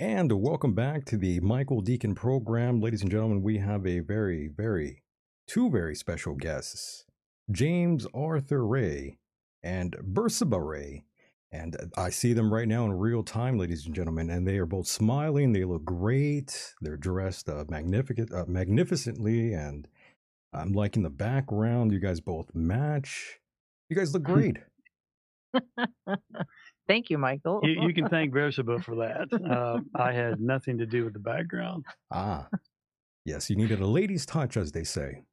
And welcome back to the Michael Decon program. Ladies and gentlemen, we have a very, very, two very special guests James Arthur Ray and Bersabeh Ray. And I see them right now in real time, ladies and gentlemen, and they are both smiling. They look great. They're dressed uh, magnificent, uh, magnificently, and I'm liking the background. You guys both match. You guys look great. Thank you, Michael. You, you can thank Bersabeh for that. Uh, I had nothing to do with the background. Ah, yes, you needed a lady's touch, as they say.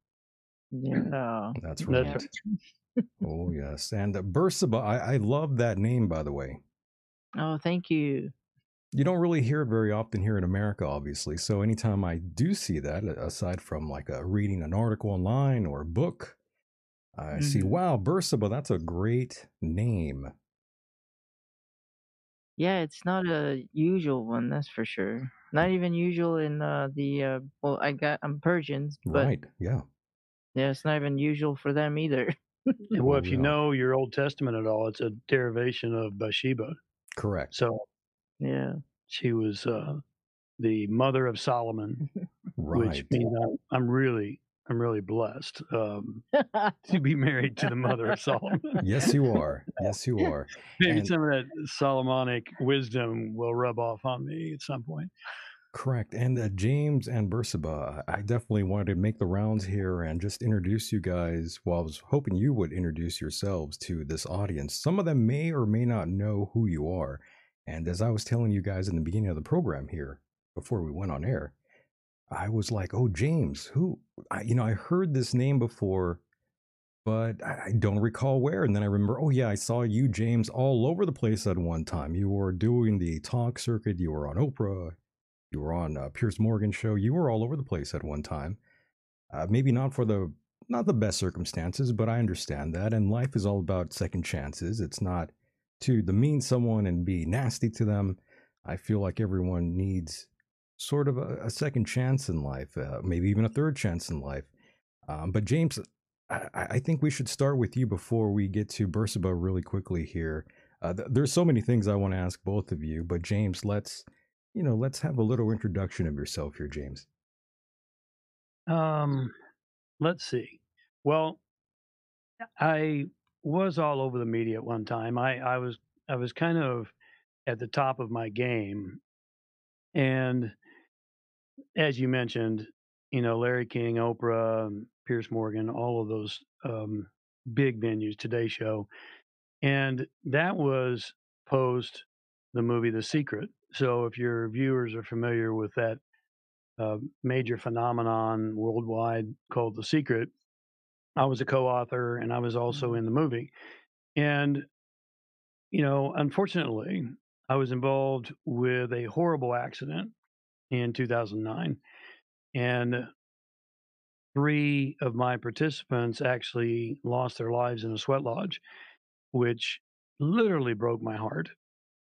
yeah. That's That's right. right. Oh, yes. And uh, Bersabeh, I, I love that name, by the way. Oh, thank you. You don't really hear it very often here in America, obviously. So anytime I do see that, aside from like uh, reading an article online or a book, I see, Mhm. wow, Bersabeh, that's a great name. Yeah, it's not a usual one, that's for sure. Not even usual in uh, the uh, well, I got I'm Persians, but right. Yeah. yeah, it's not even usual for them either. Well, if you yeah. know your Old Testament at all, it's a derivation of Bathsheba. Correct. So Yeah. she was uh, the mother of Solomon, Right. which means I'm, I'm really, I'm really blessed um, to be married to the mother of Solomon. yes, you are. Yes, you are. Maybe And- some of that Solomonic wisdom will rub off on me at some point. Correct. And uh, James and Bersabeh, I definitely wanted to make the rounds here and just introduce you guys. Well, I was hoping you would introduce yourselves to this audience. Some of them may or may not know who you are. And as I was telling you guys in the beginning of the program here, before we went on air, I was like, oh, James, who? I, you know, I heard this name before, but I, I don't recall where. And then I remember, oh, yeah, I saw you, James, all over the place at one time. You were doing the talk circuit, you were on Oprah, you were on uh, Piers Morgan show. You were all over the place at one time. Uh, maybe not for the not the best circumstances, but I understand that. And life is all about second chances. It's not to demean someone and be nasty to them. I feel like everyone needs sort of a, a second chance in life, uh, maybe even a third chance in life. Um, but James, I, I think we should start with you before we get to Bersabeh really quickly here. Uh, th- there's so many things I want to ask both of you, but James, let's you know, let's have a little introduction of yourself here, James. Um, let's see. Well, I was all over the media at one time. I, I was I was kind of at the top of my game, and as you mentioned, you know Larry King, Oprah, um, Piers Morgan, all of those um, big venues, Today Show, and that was post the movie The Secret. So if your viewers are familiar with that uh, major phenomenon worldwide called The Secret. I was a co author and I was also in the movie. And, you know, unfortunately, I was involved with a horrible accident in 2009. And three of my participants actually lost their lives in a sweat lodge, which literally broke my heart.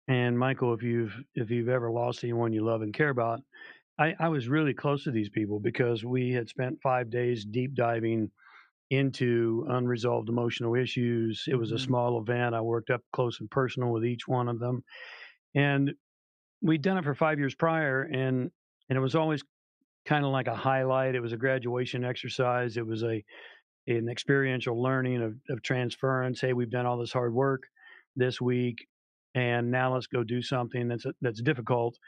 And Michael, if you've if you've ever lost anyone you love and care about, I, I was really close to these people because we had spent five days deep diving into unresolved emotional issues. It was a Mhm. small event. I worked up close and personal with each one of them. And we'd done it for five years prior and and it was always kind of like a highlight. It was a graduation exercise. It was a an experiential learning of, of transference. Hey, we've done all this hard work this week, and now let's go do something that's that's difficult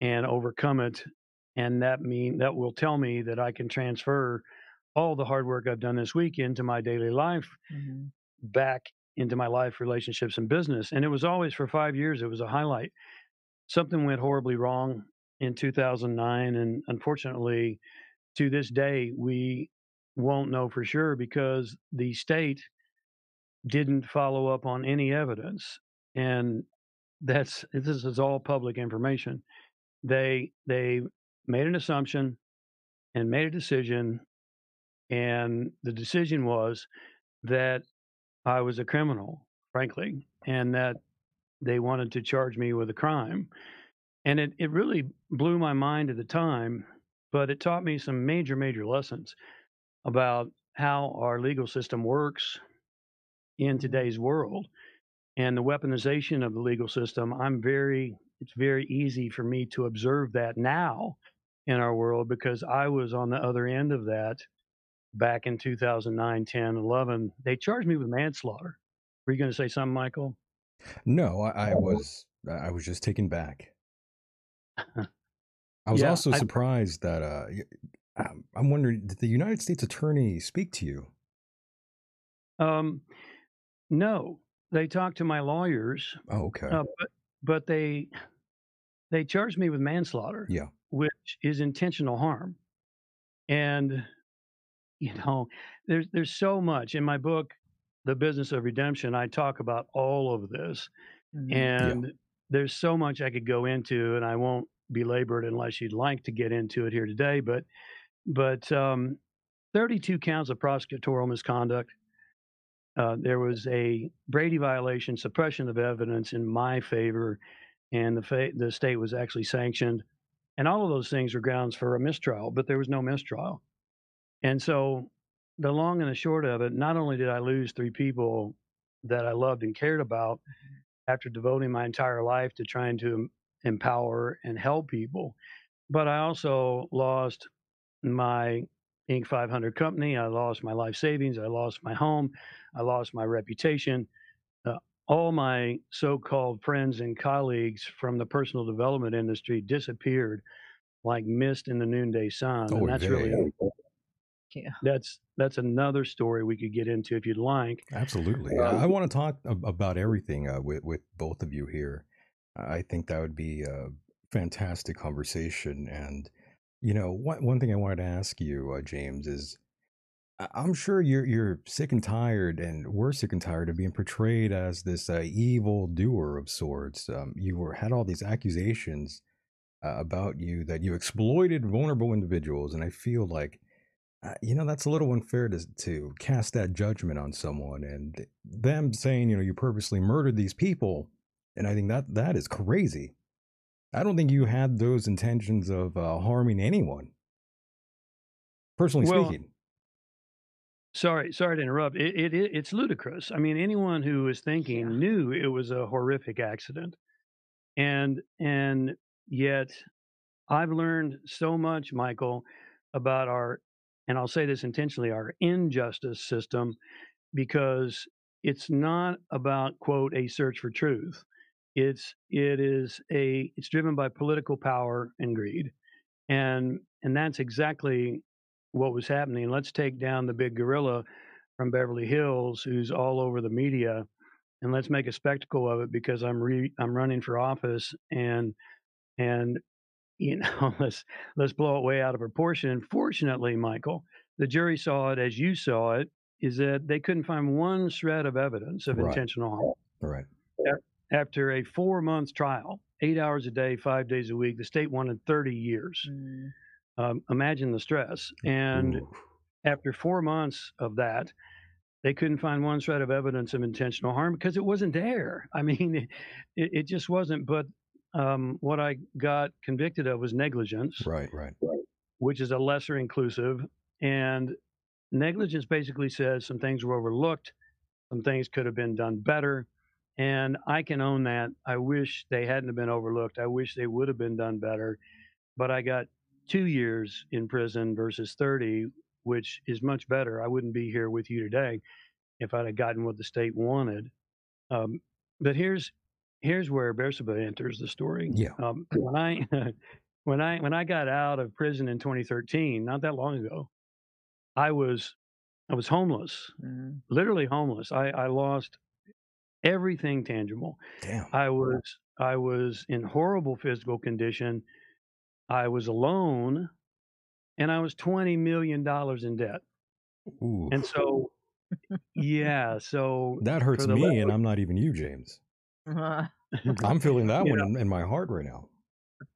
and overcome it. And that mean that will tell me that I can transfer all the hard work I've done this week into my daily life Mhm. back into my life, relationships, and business. And it was always for five years, it was a highlight. Something went horribly wrong in 2009. And unfortunately, to this day, we won't know for sure because the state didn't follow up on any evidence. And that's this is all public information. They they made an assumption and made a decision and the decision was that I was a criminal, frankly, and that they wanted to charge me with a crime. And it, it really blew my mind at the time, but it taught me some major, major lessons about how our legal system works in today's world and the weaponization of the legal system. I'm very it's very easy for me to observe that now in our world because I was on the other end of that back in 2009, 10, 11. They charged me with manslaughter. Were you going to say something, Michael? No, I, I was I was just taken back. I was Yeah, also I surprised that uh, um, I'm wondering, did the United States Attorney speak to you? um no, they talked to my lawyers, Oh, okay. uh, but but they they charged me with manslaughter, Yeah. which is intentional harm. And you know, there's there's so much in my book, The Business of Redemption. I talk about all of this, Mhm. and there's so much I could go into, and I won't belabor it unless you'd like to get into it here today. But but um, 32 counts of prosecutorial misconduct. Uh, there was a Brady violation, suppression of evidence in my favor, and the fa- the state was actually sanctioned, and all of those things were grounds for a mistrial, but there was no mistrial, and so the long and the short of it, not only did I lose three people that I loved and cared about after devoting my entire life to trying to empower and help people, but I also lost my Inc. 500 company. I lost my life savings. I lost my home. I lost my reputation. Uh, all my so called friends and colleagues from the personal development industry disappeared like mist in the noonday sun. Oh, and that's really. Yeah. that's that's another story we could get into if you'd like. Absolutely. Um, I, I want to talk about everything uh, with, with both of you here. I think that would be a fantastic conversation. And, you know, one, one thing I wanted to ask you, uh, James, is I- I'm sure you're you're sick and tired, and we're sick and tired of being portrayed as this uh, evil doer of sorts. Um, you were had all these accusations uh, about you that you exploited vulnerable individuals, and I feel like you know that's a little unfair to to cast that judgment on someone, and them saying you know you purposely murdered these people, and I think that that is crazy. I don't think you had those intentions of uh, harming anyone, personally Well, speaking. Sorry, sorry to interrupt. It, it, it it's ludicrous. I mean, anyone who was thinking Yeah. knew it was a horrific accident, and and yet I've learned so much, Michael, about our, and I'll say this intentionally, our injustice system, because it's not about quote a search for truth. It's it is a it's driven by political power and greed, and and that's exactly what was happening. Let's take down the big gorilla from Beverly Hills who's all over the media and let's make a spectacle of it because I'm re- I'm running for office and and you know let's let's blow it way out of proportion. Fortunately, Michael, the jury saw it as you saw it is that they couldn't find one shred of evidence of Right. intentional harm. All right. After a 4 month trial, 8 hours a day, 5 days a week, the state wanted 30 years. Mm. Um, imagine the stress. And Ooh. after four months of that, they couldn't find one shred of evidence of intentional harm because it wasn't there. I mean, it, it just wasn't. But um, what I got convicted of was negligence, Right, right. which is a lesser inclusive. And negligence basically says some things were overlooked, some things could have been done better. And I can own that. I wish they hadn't have been overlooked. I wish they would have been done better. But I got two years in prison versus 30, which is much better. I wouldn't be here with you today if I'd have gotten what the state wanted. Um, but here's here's where Beersheba enters the story. Yeah. Um, when I when I when I got out of prison in 2013, not that long ago, I was I was homeless, Mm. literally homeless. I, I lost everything tangible. Damn. I was I was in horrible physical condition. I was alone, and I was twenty million dollars in debt. Ooh. And so, yeah, so that hurts me, le- and I'm not even you, James. Uh, I'm feeling that You one in, in my heart right now.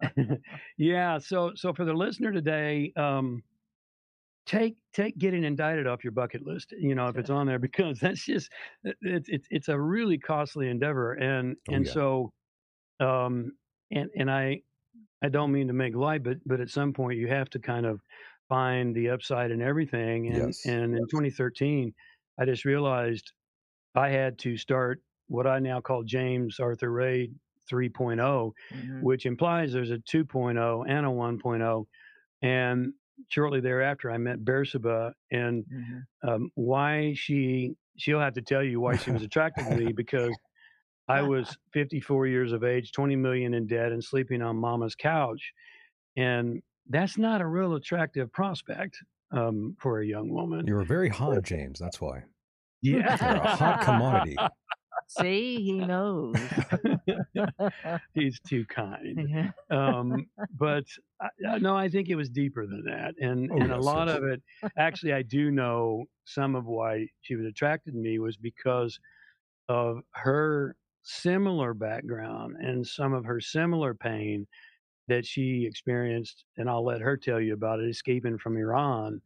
yeah, so so for the listener today, um, take take getting indicted off your bucket list. You know, if it's on there, because that's just it's it's it's a really costly endeavor, and Oh, and yeah. so, um, and and I I don't mean to make light, but but at some point you have to kind of find the upside in everything, and Yes. and in 2013, I just realized I had to start what I now call James Arthur Ray 3.0, Mhm. which implies there's a 2.0 and a 1.0. And shortly thereafter, I met Beersheba, and Mhm. um, why she she'll have to tell you why she was attracted to me because I was 54 years of age, 20 million in debt, and sleeping on mama's couch, and that's not a real attractive prospect um, for a young woman. You're very hot, James. That's why. Yeah, You're a hot commodity. See, he knows. He's too kind. Um, but I, I- no, I think it was deeper than that, and Oh, and a lot yes. of it. Actually, I do know some of why she was attracted to me was because of her similar background and some of her similar pain that she experienced, and I'll let her tell you about it. Escaping from Iran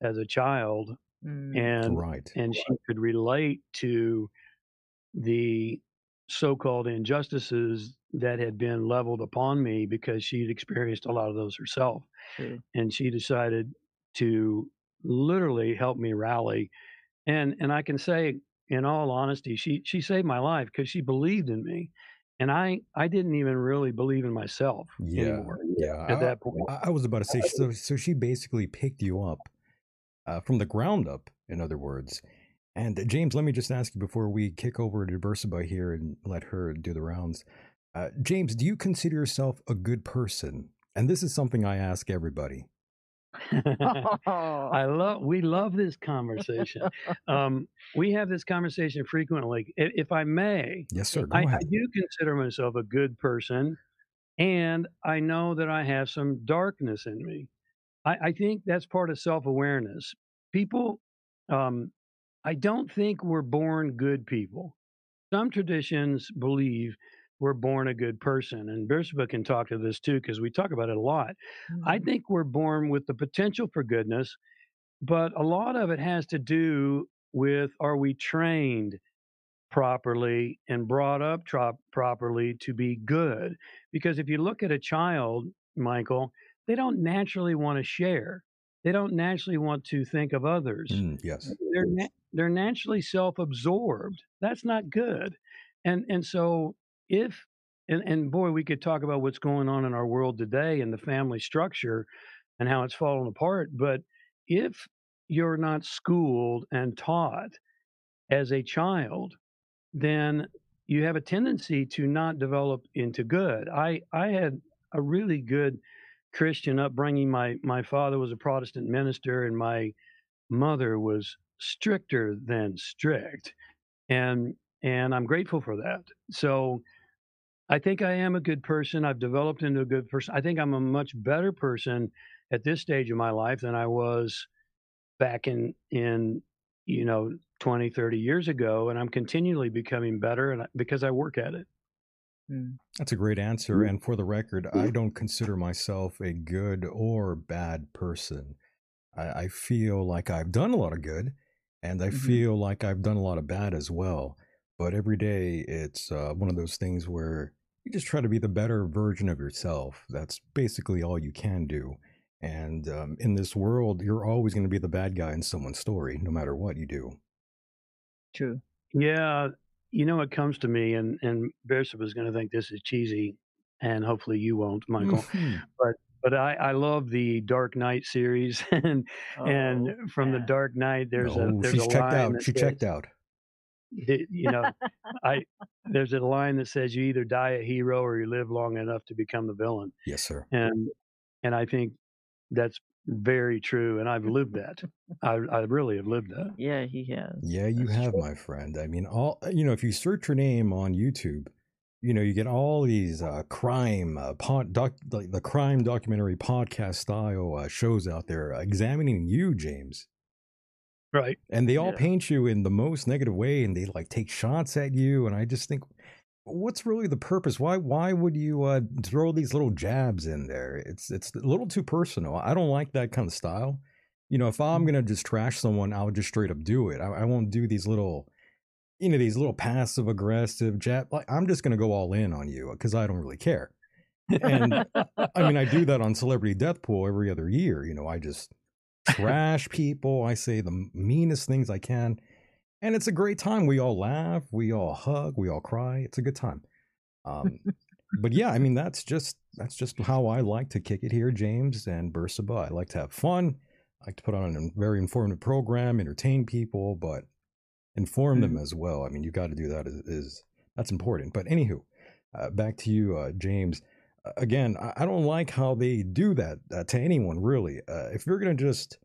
as a child, Mm. and Right. and she could relate to the so-called injustices that had been leveled upon me because she'd experienced a lot of those herself True. and she decided to literally help me rally and and I can say in all honesty she she saved my life because she believed in me and I I didn't even really believe in myself Yeah. anymore Yeah. at I, that point I I was about to say, so, so she basically picked you up uh, from the ground up, in other words. And uh, James, let me just ask you before we kick over to Bersabeh here and let her do the rounds. Uh, James, do you consider yourself a good person? And this is something I ask everybody. I love we love this conversation. um, we have this conversation frequently. If, if I may, Yes, sir. I, I do consider myself a good person, and I know that I have some darkness in me. I, I think that's part of self awareness. People, um, I don't think we're born good people. Some traditions believe we're born a good person, and Beersheba can talk to this too because we talk about it a lot. I Mhm. think we're born with the potential for goodness, but a lot of it has to do with are we trained properly and brought up trop- properly to be good? Because if you look at a child, Michael, they don't naturally want to share. They don't naturally want to think of others. Mm, yes. They're they're naturally self-absorbed. That's not good. And and so if and, and boy, we could talk about what's going on in our world today and the family structure and how it's fallen apart. But if you're not schooled and taught as a child, then you have a tendency to not develop into good. I, I had a really good Christian upbringing. My my father was a Protestant minister, and my mother was stricter than strict, and and I'm grateful for that. So I think I am a good person. I've developed into a good person. I think I'm a much better person at this stage of my life than I was back in in you know 20 30 years ago and i'm continually becoming better and I, because i work at it Mm. That's a great answer. Mm. And for the record, I don't consider myself a good or bad person. I, I feel like I've done a lot of good, and I Mhm. feel like I've done a lot of bad as well. But every day, it's uh, one of those things where you just try to be the better version of yourself. That's basically all you can do. And um, in this world, you're always going to be the bad guy in someone's story, no matter what you do. True. yeah you know it comes to me and and Beersheba is going to think this is cheesy and hopefully you won't michael Mhm. But i i love the dark knight series and and Oh, from the dark knight there's a no, there's she's a checked line out. She says, checked out. y- you know i there's a line that says you either die a hero or you live long enough to become the villain Yes, sir. and and I think that's very true, and I've lived that. I I really have lived that. Yeah, he has. Yeah, you That's have, true. my friend. I mean, all you know, if you search your name on YouTube, you know, you get all these uh, crime uh, pod, doc, like the crime documentary podcast style uh, shows out there examining you, James, Right. and they all Yeah. paint you in the most negative way, and they like take shots at you, and I just think, what's really the purpose? Why why would you uh, throw these little jabs in there? It's it's a little too personal. I don't like that kind of style. You know, if I'm Mhm. gonna just trash someone, I'll just straight up do it. I, I won't do these little, you know, these little passive aggressive jab. Like I'm just gonna go all in on you because I don't really care. And I mean, I do that on Celebrity Death Pool every other year. You know, I just trash people. I say the meanest things I can. And it's a great time. We all laugh, we all hug, we all cry. It's a good time. Um, but yeah, I mean that's just that's just how I like to kick it here, James and Bersabeh. I like to have fun. I like to put on a very informative program, entertain people, but inform them Mhm. as well. I mean, you got to do that. Is, is that's important. But anywho, uh, back to you, uh, James. Uh, again, I, I don't like how they do that uh, to anyone. Really, uh, if you're gonna just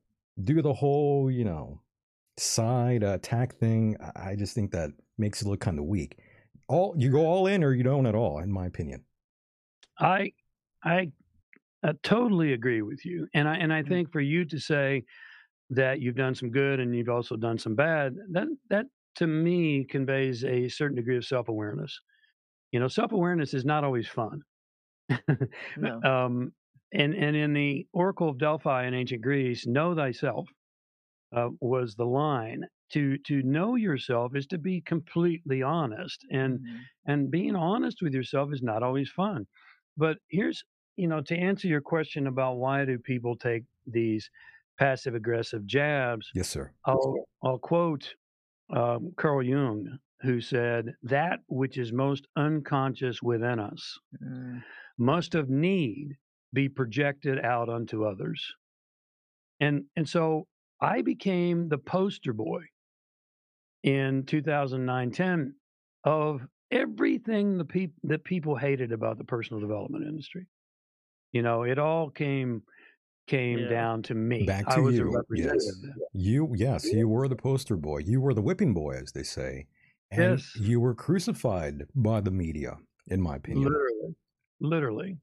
do the whole, you know, side attack thing, I I just think that makes it look kind of weak. All you go all in, or you don't at all, in my opinion. I I uh, totally agree with you, and I and I Mm. think for you to say that you've done some good and you've also done some bad, that that to me conveys a certain degree of self awareness. You know, self awareness is not always fun. No. um, and and in the Oracle of Delphi in ancient Greece, know thyself uh, was the line. To to know yourself is to be completely honest, and Mhm. and being honest with yourself is not always fun. But here's you know to answer your question about why do people take these passive aggressive jabs, Yes, sir. I'll I'll quote um, Carl Jung, who said, "That which is most unconscious within us Mm. must of need be projected out unto others." And and so I became the poster boy in 2009-10 of everything the peop- that people hated about the personal development industry. You know, it all came came Yeah. down to me. Back I to was a you. representative. Yes. You, yes, you were the poster boy. You were the whipping boy, as they say. And Yes. you were crucified by the media, in my opinion. Literally. Literally.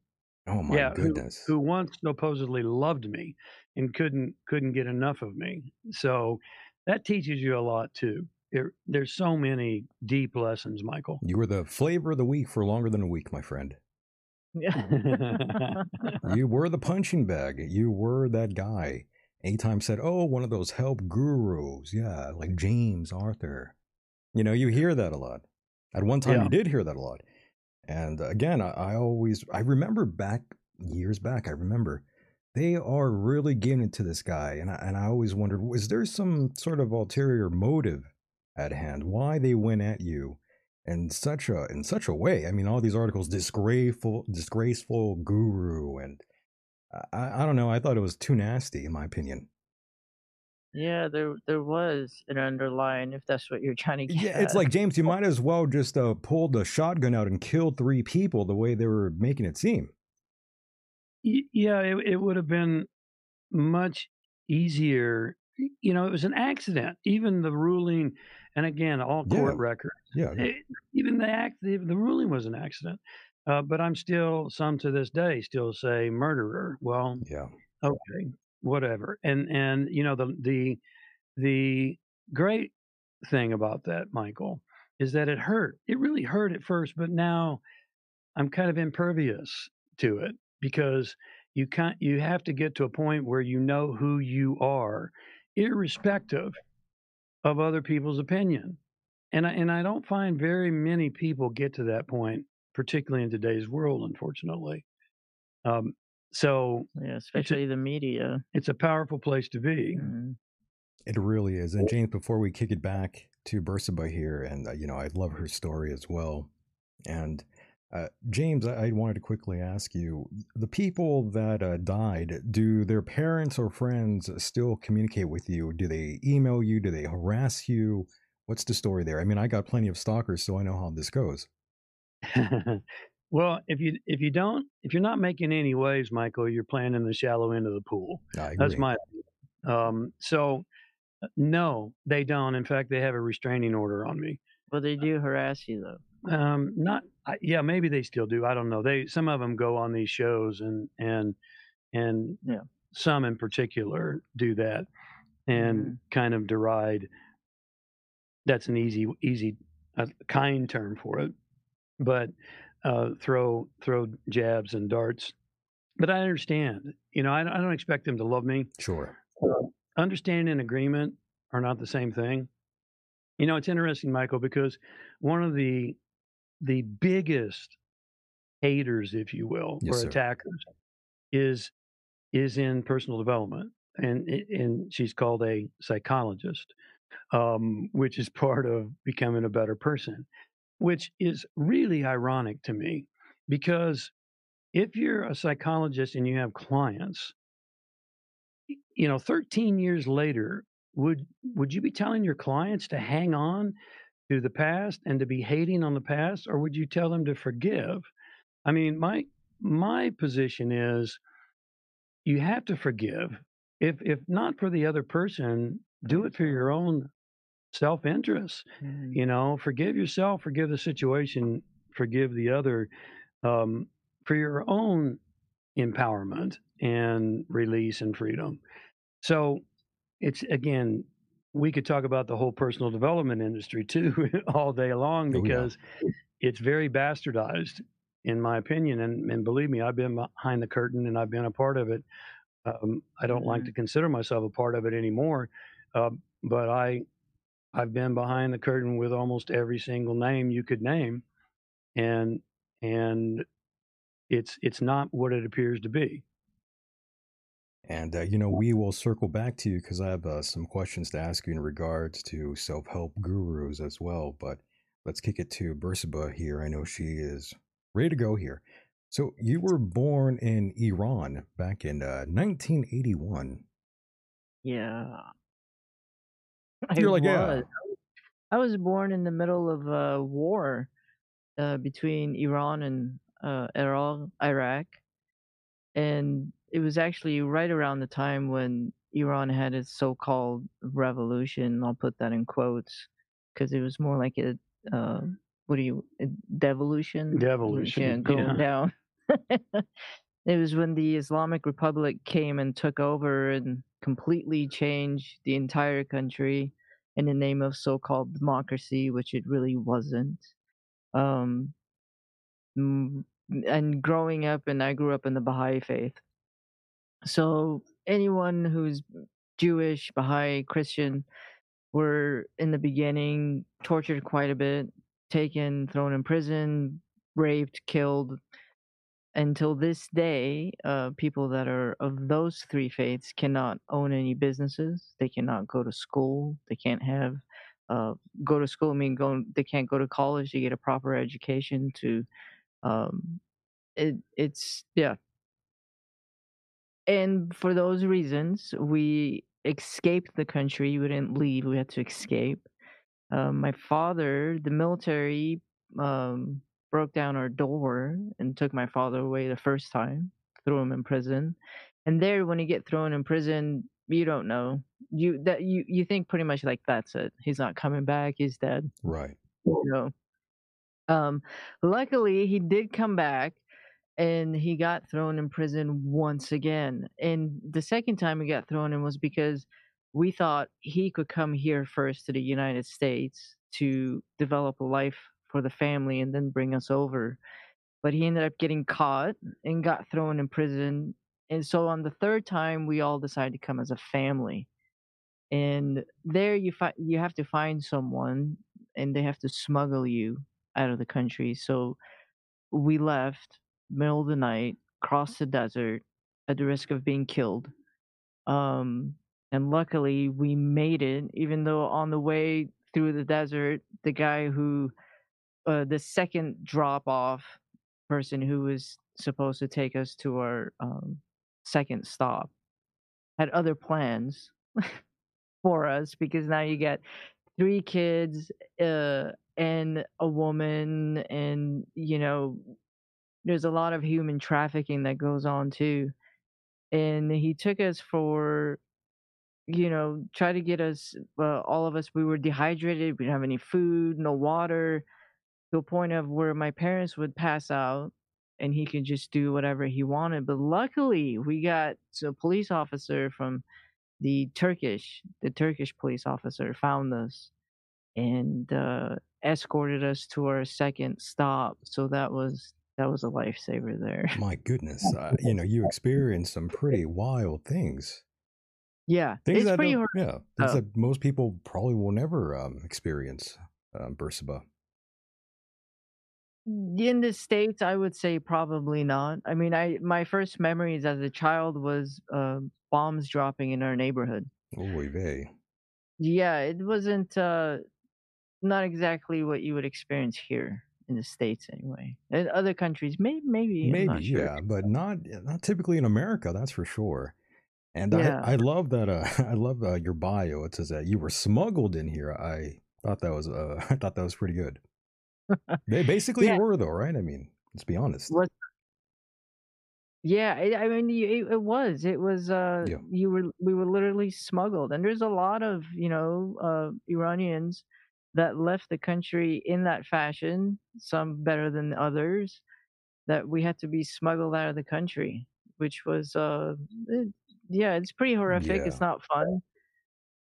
Oh my yeah, who, goodness. who once supposedly loved me and couldn't couldn't get enough of me. So that teaches you a lot too. There, there's so many deep lessons, Michael. You were the flavor of the week for longer than a week, my friend. Yeah. You were the punching bag. You were that guy. Anytime said, oh, one of those help gurus. Yeah, like James Arthur. You know, you hear that a lot. At one time, Yeah. you did hear that a lot. And uh, again, I, I always, I remember back years back, I remember they are really getting to this guy. And I, and I always wondered, was there some sort of ulterior motive at hand? Why they went at you in such a in such a way? I mean, all these articles, disgraceful, disgraceful guru, and I, I don't know. I thought it was too nasty, in my opinion. yeah, there there was an underline if that's what you're trying to get. Yeah, it's like James, you might as well just uh, pulled the shotgun out and killed three people the way they were making it seem. Yeah, it, it would have been much easier. You know, it was an accident. Even the ruling, and again, all court Yeah. records. Yeah, it- even the act, the, the ruling was an accident. Uh, but I'm still, some to this day, still say murderer. Well, yeah, okay, whatever. And and you know the the the great thing about that, Michael, is that it hurt. It really hurt at first, but now I'm kind of impervious to it because you can't. You have to get to a point where you know who you are, irrespective of other people's opinion. And I, and I don't find very many people get to that point, particularly in today's world, unfortunately. Um, so yeah, especially the media. it's a powerful place to be. Mm. it really is. And James, before we kick it back to Bersabeh here, and uh, you know, I love her story as well. And uh, James, I, I wanted to quickly ask you: the people that uh, died, do their parents or friends still communicate with you? Do they email you? Do they harass you? What's the story there? I mean, I got plenty of stalkers, so I know how this goes. well, if you if you don't if you're not making any waves, Michael, you're playing in the shallow end of the pool. That's my um so uh, no, they don't. In fact, they have a restraining order on me. Well, they do harass you though. Um not I, yeah, maybe they still do. I don't know. They some of them go on these shows and and and Yeah. some in particular do that and Mhm. kind of deride that's an easy easy a kind term for it but uh, throw throw jabs and darts but i understand you know i, don't- I don't expect them to love me Sure. uh, understanding and agreement are not the same thing you know it's interesting michael because one of the the biggest haters if you will Yes, or sir. attackers is is in personal development and and she's called a psychologist um, which is part of becoming a better person which is really ironic to me because if you're a psychologist and you have clients, you know, 13 years later, would would you be telling your clients to hang on to the past and to be hating on the past, or would you tell them to forgive? I mean, my my position is you have to forgive. If if not for the other person, do it for your own self interest. Mhm. You know, forgive yourself, forgive the situation, forgive the other um, for your own empowerment and release and freedom. So it's again, we could talk about the whole personal development industry too all day long Oh, yeah. because it's very bastardized, in my opinion. And, and believe me, I've been behind the curtain and I've been a part of it. Um, I don't like Mhm. to consider myself a part of it anymore, uh, but I I've been behind the curtain with almost every single name you could name, and and it's it's not what it appears to be. And, uh, you know, we will circle back to you because I have uh, some questions to ask you in regards to self help gurus as well. But let's kick it to Bersabeh here. I know she is ready to go here. So, you were born in Iran back in uh, 1981. Yeah. I You're like, yeah. was. I was born in the middle of a war uh, between Iran and uh, Iraq, Iraq, and it was actually right around the time when Iran had its so-called revolution. I'll put that in quotes because it was more like a uh, what do you a devolution? Devolution, yeah, going yeah. down. it was when the Islamic Republic came and took over and completely change the entire country in the name of so-called democracy, which it really wasn't. Um, and growing up, and I grew up in the Baha'i faith. So anyone who's Jewish, Baha'i, Christian were in the beginning tortured quite a bit, taken, thrown in prison, raped, killed. Until this day, uh, people that are of those three faiths cannot own any businesses. They cannot go to school. They can't have uh, go to school. I mean, go. They can't go to college to get a proper education. To um, it, it's yeah. And for those reasons, we escaped the country. We didn't leave. We had to escape. Um, my father, the military, um, broke down our door and took my father away the first time, threw him in prison. And there, when you get thrown in prison, you don't know. You that you you think pretty much like that's it. He's not coming back. He's dead. Right. You know. Um, luckily, he did come back, and he got thrown in prison once again. And the second time he got thrown in was because we thought he could come here first to the United States to develop a life for the family and then bring us over. But he ended up getting caught and got thrown in prison. And so on the third time, we all decided to come as a family. And there you find you have to find someone, and they have to smuggle you out of the country. So we left middle of the night, crossed the desert at the risk of being killed. Um, and luckily we made it, even though on the way through the desert, the guy who, uh, the second drop off person who was supposed to take us to our um, second stop had other plans for us because now you get three kids uh, and a woman and you know there's a lot of human trafficking that goes on too. And he took us for you know try to get us uh, all of us we were dehydrated we didn't have any food no water to a point of where my parents would pass out and he could just do whatever he wanted but luckily we got a police officer from the turkish the turkish police officer found us and uh, escorted us to our second stop so that was that was a lifesaver there My goodness. Uh, you know, you experienced some pretty wild things. yeah Things it's that pretty hard yeah, things that most people probably will never um, experience. Um, Bersabeh. In the states i would say probably not i mean i my first memories as a child was uh, bombs dropping in our neighborhood Oy vey. yeah it wasn't uh not exactly what you would experience here in the states anyway. In other countries, maybe, maybe, Maybe, sure. yeah, but not not typically in America, that's for sure. And Yeah. I I love that uh I love uh, your bio. It says that you were smuggled in here. I thought that was uh I thought that was pretty good. They basically Yeah. were though, right? I mean, let's be honest. Was yeah, I, I mean, it, it was. It was. Uh, Yeah. you were. We were literally smuggled, and there's a lot of you know uh, Iranians that left the country in that fashion. Some better than others. That we had to be smuggled out of the country, which was. Uh, it, yeah, it's pretty horrific. Yeah. It's not fun.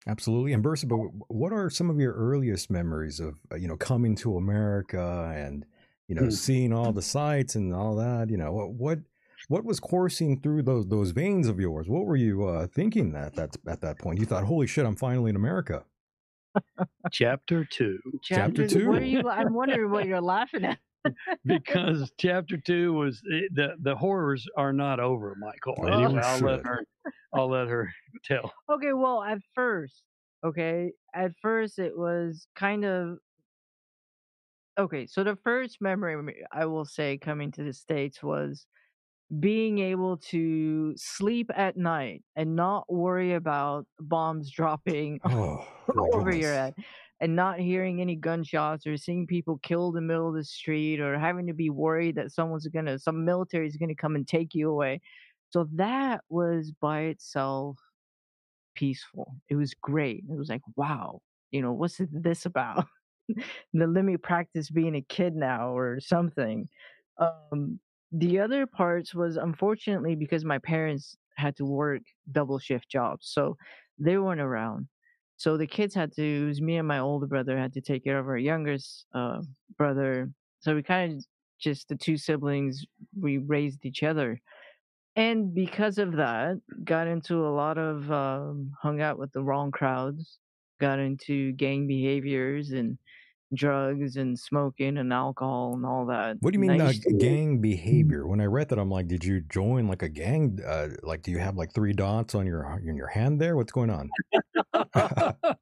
Absolutely. And Bursa, but what are some of your earliest memories of uh, you know coming to America and you know Hmm. seeing all the sights and all that? You know what what what was coursing through those those veins of yours? What were you uh, thinking at that at that point? You thought, "Holy shit, I'm finally in America." Chapter two, Chapter Chapter- What are two. you? I'm wondering what you're laughing at. Because chapter two was eh, the the horrors are not over, Michael. Oh, Anyway, I'll let her. I'll let her tell. Okay, well, at first, okay, at first it was kind of okay. So the first memory I will say coming to the States was being able to sleep at night and not worry about bombs dropping Oh, my over your head and not hearing any gunshots or seeing people killed in the middle of the street or having to be worried that someone's gonna some military is gonna come and take you away. So that was by itself peaceful. It was great. It was like, wow, you know, what's this about? Now Let me practice being a kid now or something. Um, the other parts was unfortunately because my parents had to work double shift jobs, so they weren't around. So the kids had to, it was me and my older brother had to take care of our youngest uh, brother. So we kind of just the two siblings, we raised each other and because of that got into a lot of um, hung out with the wrong crowds got into gang behaviors and drugs and smoking and alcohol and all that What do you mean uh, gang behavior? When I read that, I'm like, did you join like a gang? Uh, like, do you have like three dots on your on your hand there? What's going on?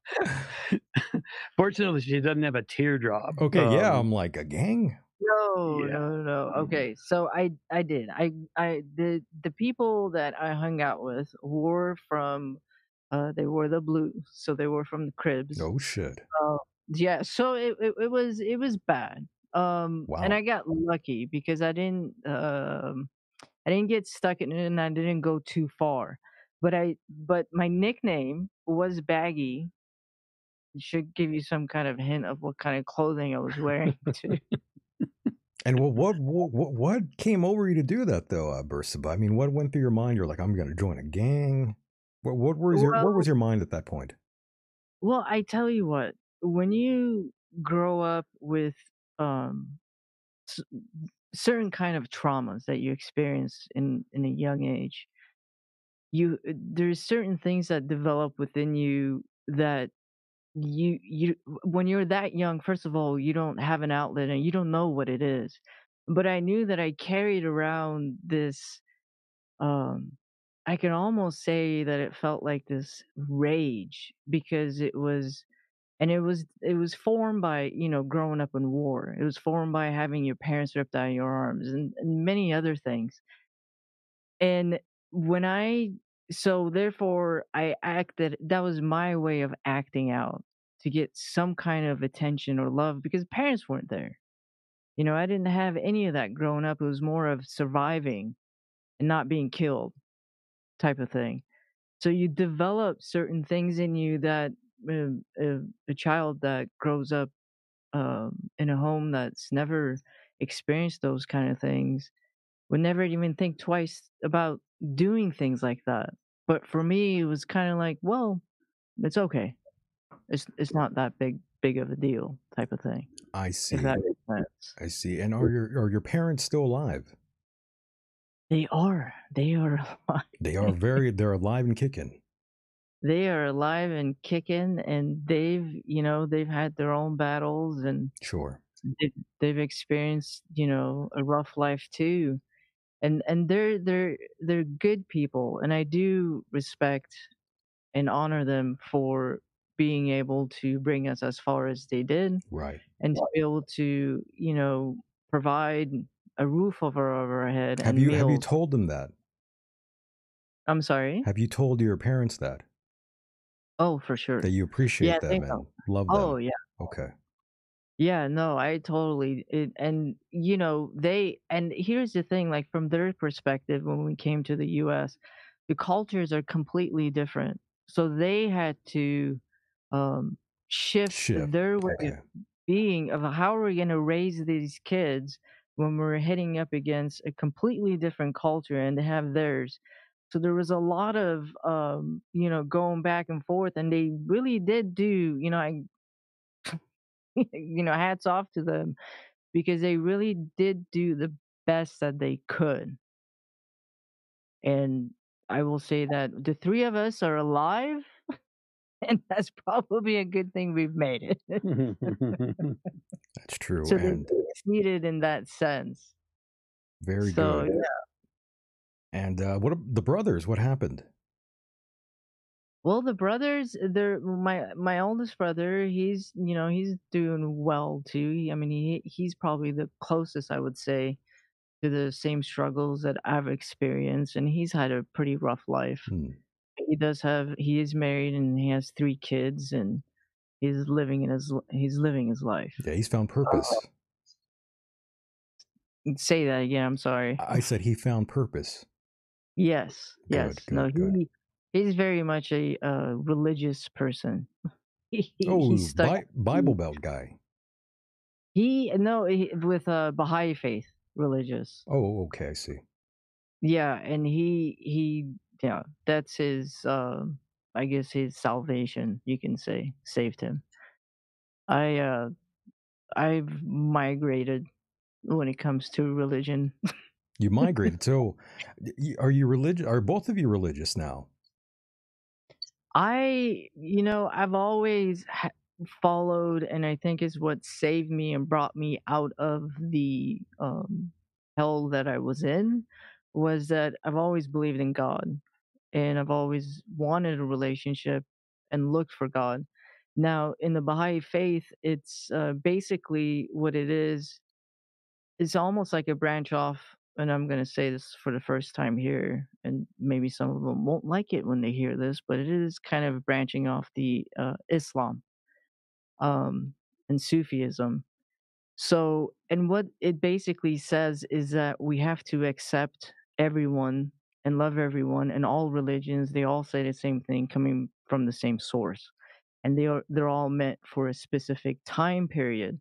Fortunately, she doesn't have a teardrop. Okay, yeah, Um, I'm like a gang. no Yeah. no no no Mm-hmm. okay so i i did i i the the people that i hung out with were from uh they were the blue so they were from the Crips Oh shit. Yeah, so it, it it was it was bad. Um and I got lucky because I didn't um I didn't get stuck in it and I didn't go too far. But I but my nickname was Baggy. It should give you some kind of hint of what kind of clothing I was wearing too. And what what what what came over you to do that though, uh, Bersabeh? I mean, what went through your mind? You're like, I'm gonna join a gang. What what was your what was your mind at that point? Well, I tell you what, when you grow up with um certain kind of traumas that you experience in in a young age, you there's certain things that develop within you that you you when you're that young, first of all, you don't have an outlet and you don't know what it is. But I knew that I carried around this um I can almost say that it felt like this rage because it was and it was it was formed by you know growing up in war it was formed by having your parents ripped out of your arms and, and many other things and when i so therefore i acted that was my way of acting out to get some kind of attention or love because parents weren't there. You know i didn't have any of that growing up. It was more of surviving and not being killed type of thing. So you develop certain things in you that um, uh, a child that grows up um, in a home that's never experienced those kind of things would never even think twice about doing things like that. But for me, it was kind of like, well, it's okay. It's it's not that big big of a deal type of thing. I see. If that makes sense. I see. And are your are your parents still alive? They are. They are alive. They are very they're alive and kicking. They are alive and kicking, and they've you know they've had their own battles and Sure. they've, they've experienced you know a rough life too and and they're they're they're good people and i do respect and honor them for being able to bring us as far as they did Right. and to be able to, you know, provide a roof over our head Have you have you told them that? I'm sorry? Have you told your parents that? Oh, for sure. That you appreciate they them and love Oh, yeah. Okay. Yeah, no, I totally it, and you know, they and here's the thing, like from their perspective when we came to the US, the cultures are completely different. So they had to um shift Shift. their way of being of how are we going to raise these kids when we're hitting up against a completely different culture and they have theirs. So there was a lot of um, you know, going back and forth and they really did do, you know, I you know, hats off to them because they really did do the best that they could. And I will say that the three of us are alive, and that's probably a good thing we've made it. That's true. so And succeeded in that sense. very So good. yeah. And uh, what the brothers? What happened? Well, the brothers, they're my my oldest brother. He's you know he's doing well too. He- I mean he he's probably the closest I would say to the same struggles that I've experienced, and he's had a pretty rough life. Hmm. He does have he is married and he has three kids and he's living in his he's living his life. Yeah, he's found purpose. Say that again. I'm sorry. I said he found purpose. Yes, Good, yes. No, good, good. he he's very much a uh, religious person. he, Oh. Bi- Bible Belt guy. He no he, with uh, Baha'i faith, religious. Oh, okay. I see. Yeah, and he he yeah, that's his um I guess his salvation, you can say, saved him. I uh I've migrated when it comes to religion. You migrated. so, are you religious? Are both of you religious now? I, you know, I've always ha- followed, and I think is what saved me and brought me out of the um, hell that I was in, was that I've always believed in God, and I've always wanted a relationship and looked for God. Now, in the Baha'i faith, it's uh, basically what it is. It's almost like a branch off, and I'm going to say this for the first time here, and maybe some of them won't like it when they hear this, but it is kind of branching off the uh, Islam um, and Sufism. So, and what it basically says is that we have to accept everyone and love everyone, and all religions, they all say the same thing coming from the same source. And they are they're all meant for a specific time period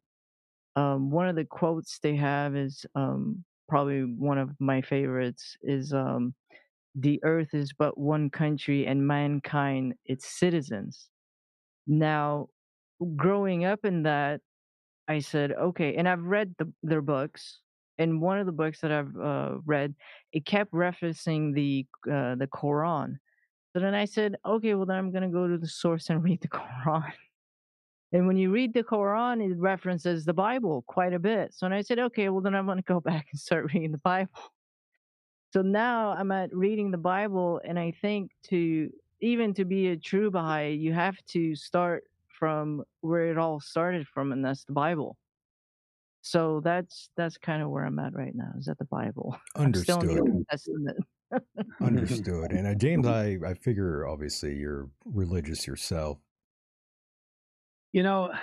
um, one of the quotes they have is um, probably one of my favorites is um, the earth is but one country and mankind its citizens. Now growing up in that i said okay and i've read the, their books and one of the books that i've uh, read it kept referencing the uh, the quran. So then i said okay well then i'm going to go to the source and read the quran and when you read the Quran, it references the Bible quite a bit. So I said, okay, well, then I'm going to go back and start reading the Bible. So now I'm at reading the Bible, and I think to even to be a true Baha'i, you have to start from where it all started from, and that's the Bible. So that's that's kind of where I'm at right now. Is at the Bible. I'm still in the Understood. Old Testament. Understood. And uh, James, I I figure obviously you're religious yourself. You know,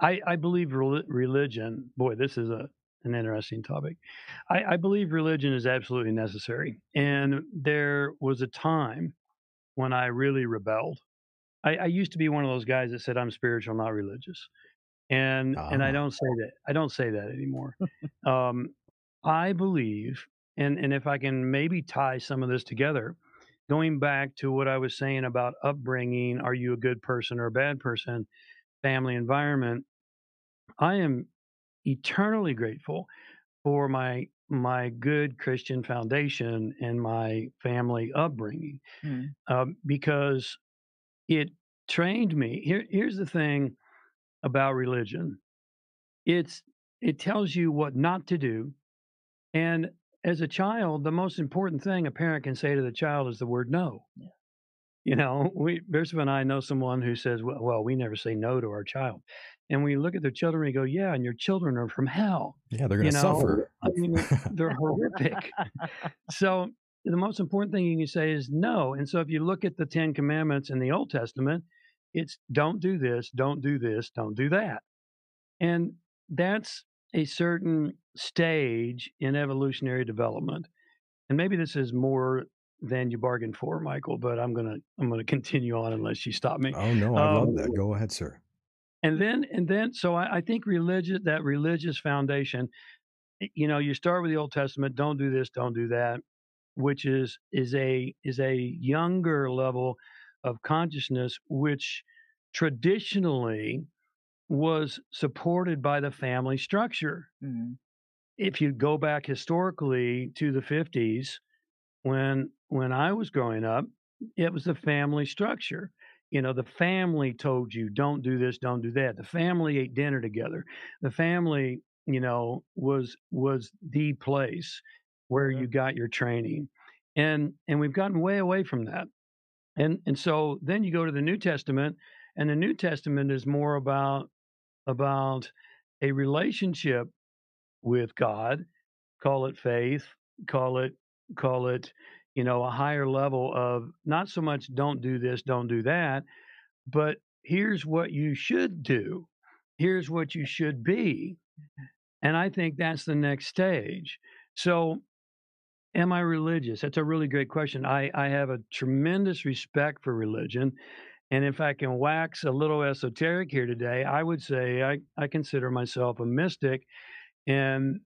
I I believe religion. Boy, this is a an interesting topic. I, I believe religion is absolutely necessary, and there was a time when I really rebelled. I, I used to be one of those guys that said I'm spiritual, not religious, and and I Ah. don't say that. I don't say that anymore. um, I believe, and and if I can maybe tie some of this together, going back to what I was saying about upbringing, are you a good person or a bad person? Family environment, I am eternally grateful for my my good Christian foundation and my family upbringing Mm. um, because it trained me. Here, here's the thing about religion: it's it tells you what not to do, and as a child, the most important thing a parent can say to the child is the word no. Yeah. You know, we Bishop and I know someone who says, well, well, we never say no to our child. And we look at their children and we go, yeah, and your children are from hell. Yeah, they're going to suffer. I mean, they're horrific. So the most important thing you can say is no. And so if you look at the Ten Commandments in the Old Testament, it's don't do this, don't do this, don't do that. And that's a certain stage in evolutionary development. And maybe this is more than you bargained for, Michael, but I'm gonna I'm gonna continue on unless you stop me. Oh no, I love Um, that. Go ahead, sir. and then and then so I, I think religious that religious foundation you know you start with the old testament don't do this don't do that which is is a is a younger level of consciousness which traditionally was supported by the family structure Mhm. if you go back historically to the 50s when when I was growing up, it was the family structure. You know, the family told you don't do this, don't do that. The family ate dinner together. The family, you know, was was the place where Yeah. you got your training. And and we've gotten way away from that. And and so then you go to the New Testament and the New Testament is more about about a relationship with God, call it faith, call it call it, you know, a higher level of not so much don't do this, don't do that, but here's what you should do. Here's what you should be. And I think that's the next stage. So am I religious? That's a really great question. I, I have a tremendous respect for religion. And if I can wax a little esoteric here today, I would say I, I consider myself a mystic. And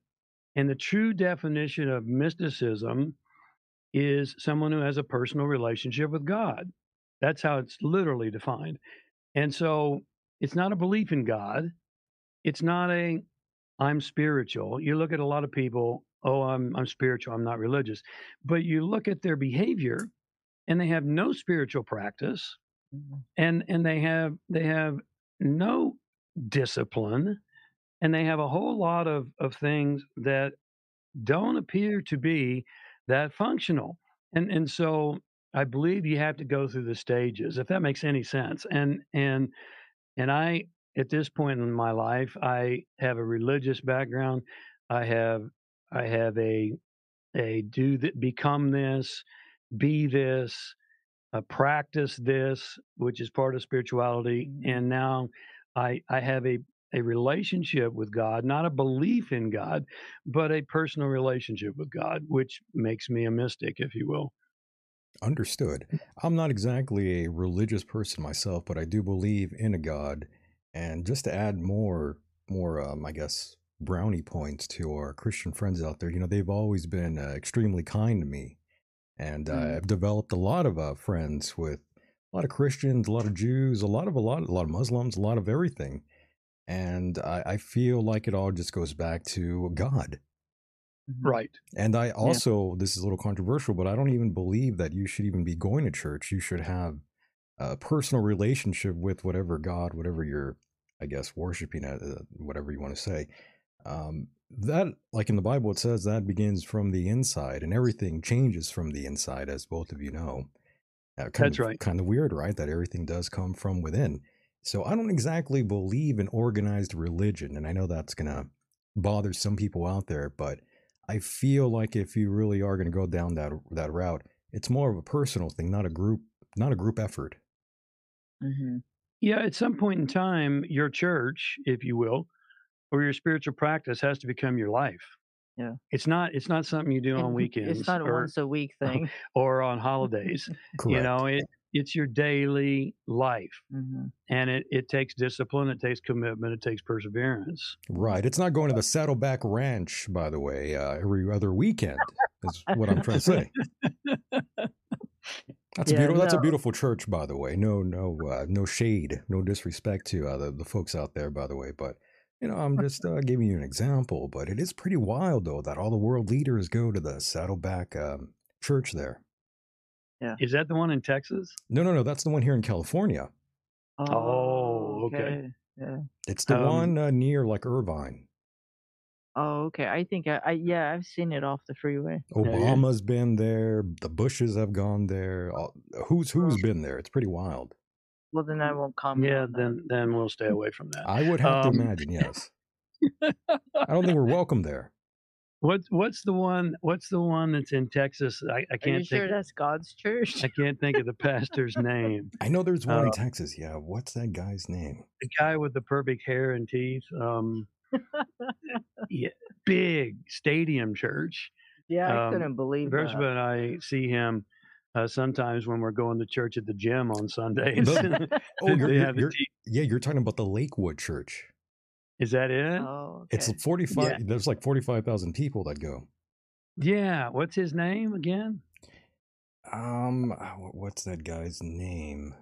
and the true definition of mysticism is someone who has a personal relationship with God. That's how it's literally defined. And so it's not a belief in God. It's not a I'm spiritual. You look at a lot of people, oh, I'm I'm spiritual, I'm not religious. But you look at their behavior and they have no spiritual practice Mhm. and and they have they have no discipline and they have a whole lot of of things that don't appear to be that functional and and so i believe you have to go through the stages if that makes any sense and and and i at this point in my life i have a religious background i have i have a a do that become this be this uh, practice this, which is part of spirituality, Mhm. and now I I have a a relationship with God, not a belief in God, but a personal relationship with God, which makes me a mystic, if you will. Understood. I'm not exactly a religious person myself, but I do believe in a God. And just to add more, more, um, I guess, brownie points to our Christian friends out there, you know, they've always been uh, extremely kind to me. And uh, Mm. I've developed a lot of uh, friends with a lot of Christians, a lot of Jews, a lot of a lot, a lot of Muslims, a lot of everything. And I, I feel like it all just goes back to God. Mhm. Right. And I also, this is a little controversial, but I don't even believe that you should even be going to church. You should have a personal relationship with whatever God, whatever you're, I guess, worshiping at, uh, whatever you want to say. Um, that, like in the Bible, it says that begins from the inside, and everything changes from the inside, as both of you know. Uh, kind That's of, right. Kind of weird, right? That everything does come from within. So I don't exactly believe in organized religion, and I know that's gonna bother some people out there, but I feel like if you really are going to go down that that route, it's more of a personal thing, not a group, not a group effort. Mhm. Yeah, at some point in time, your church, if you will, or your spiritual practice has to become your life. Yeah. It's not it's not something you do on weekends It's not a or, once a week thing. or on holidays. You know, it it's your daily life. hmm and it, it takes discipline, it takes commitment, it takes perseverance. right. It's not going to the Saddleback Ranch, by the way, uh, every other weekend. Is what I'm trying to say. That's a Yeah, beautiful. That's a beautiful church, by the way. No, no, uh, no shade, no disrespect to uh, the the folks out there, by the way. But you know, I'm just uh, giving you an example. But it is pretty wild, though, that all the world leaders go to the Saddleback um, Church there. Is that the one in Texas? No, no, no. That's the one here in California. Oh, okay. Yeah. It's the Um, one uh, near like Irvine. Oh, okay. I think I, I yeah, I've seen it off the freeway. Yeah, yeah. Obama's been there. The Bushes have gone there. all- Who's who's been there? It's pretty wild. Well, then I won't comment. Yeah, then then we'll stay away from that. I would have Um, to imagine. Yes. I don't think we're welcome there. What's what's the one? What's the one that's in Texas? I, I Are you can't sure think. that's God's church? I can't think of the pastor's name. I know there's one Uh, in Texas. Yeah. What's that guy's name? The guy with the perfect hair and teeth. Um, yeah, big stadium church. yeah, I Um, couldn't believe First, that. and I see him uh, sometimes when we're going to church at the gym on Sundays. The- Oh, you're, you're, have the you're- T- yeah. You're talking about the Lakewood Church. Is that it? oh, It's 45. Yeah. There's like 45,000 people that go. Yeah. What's his name again? Um, uh, what's that guy's name?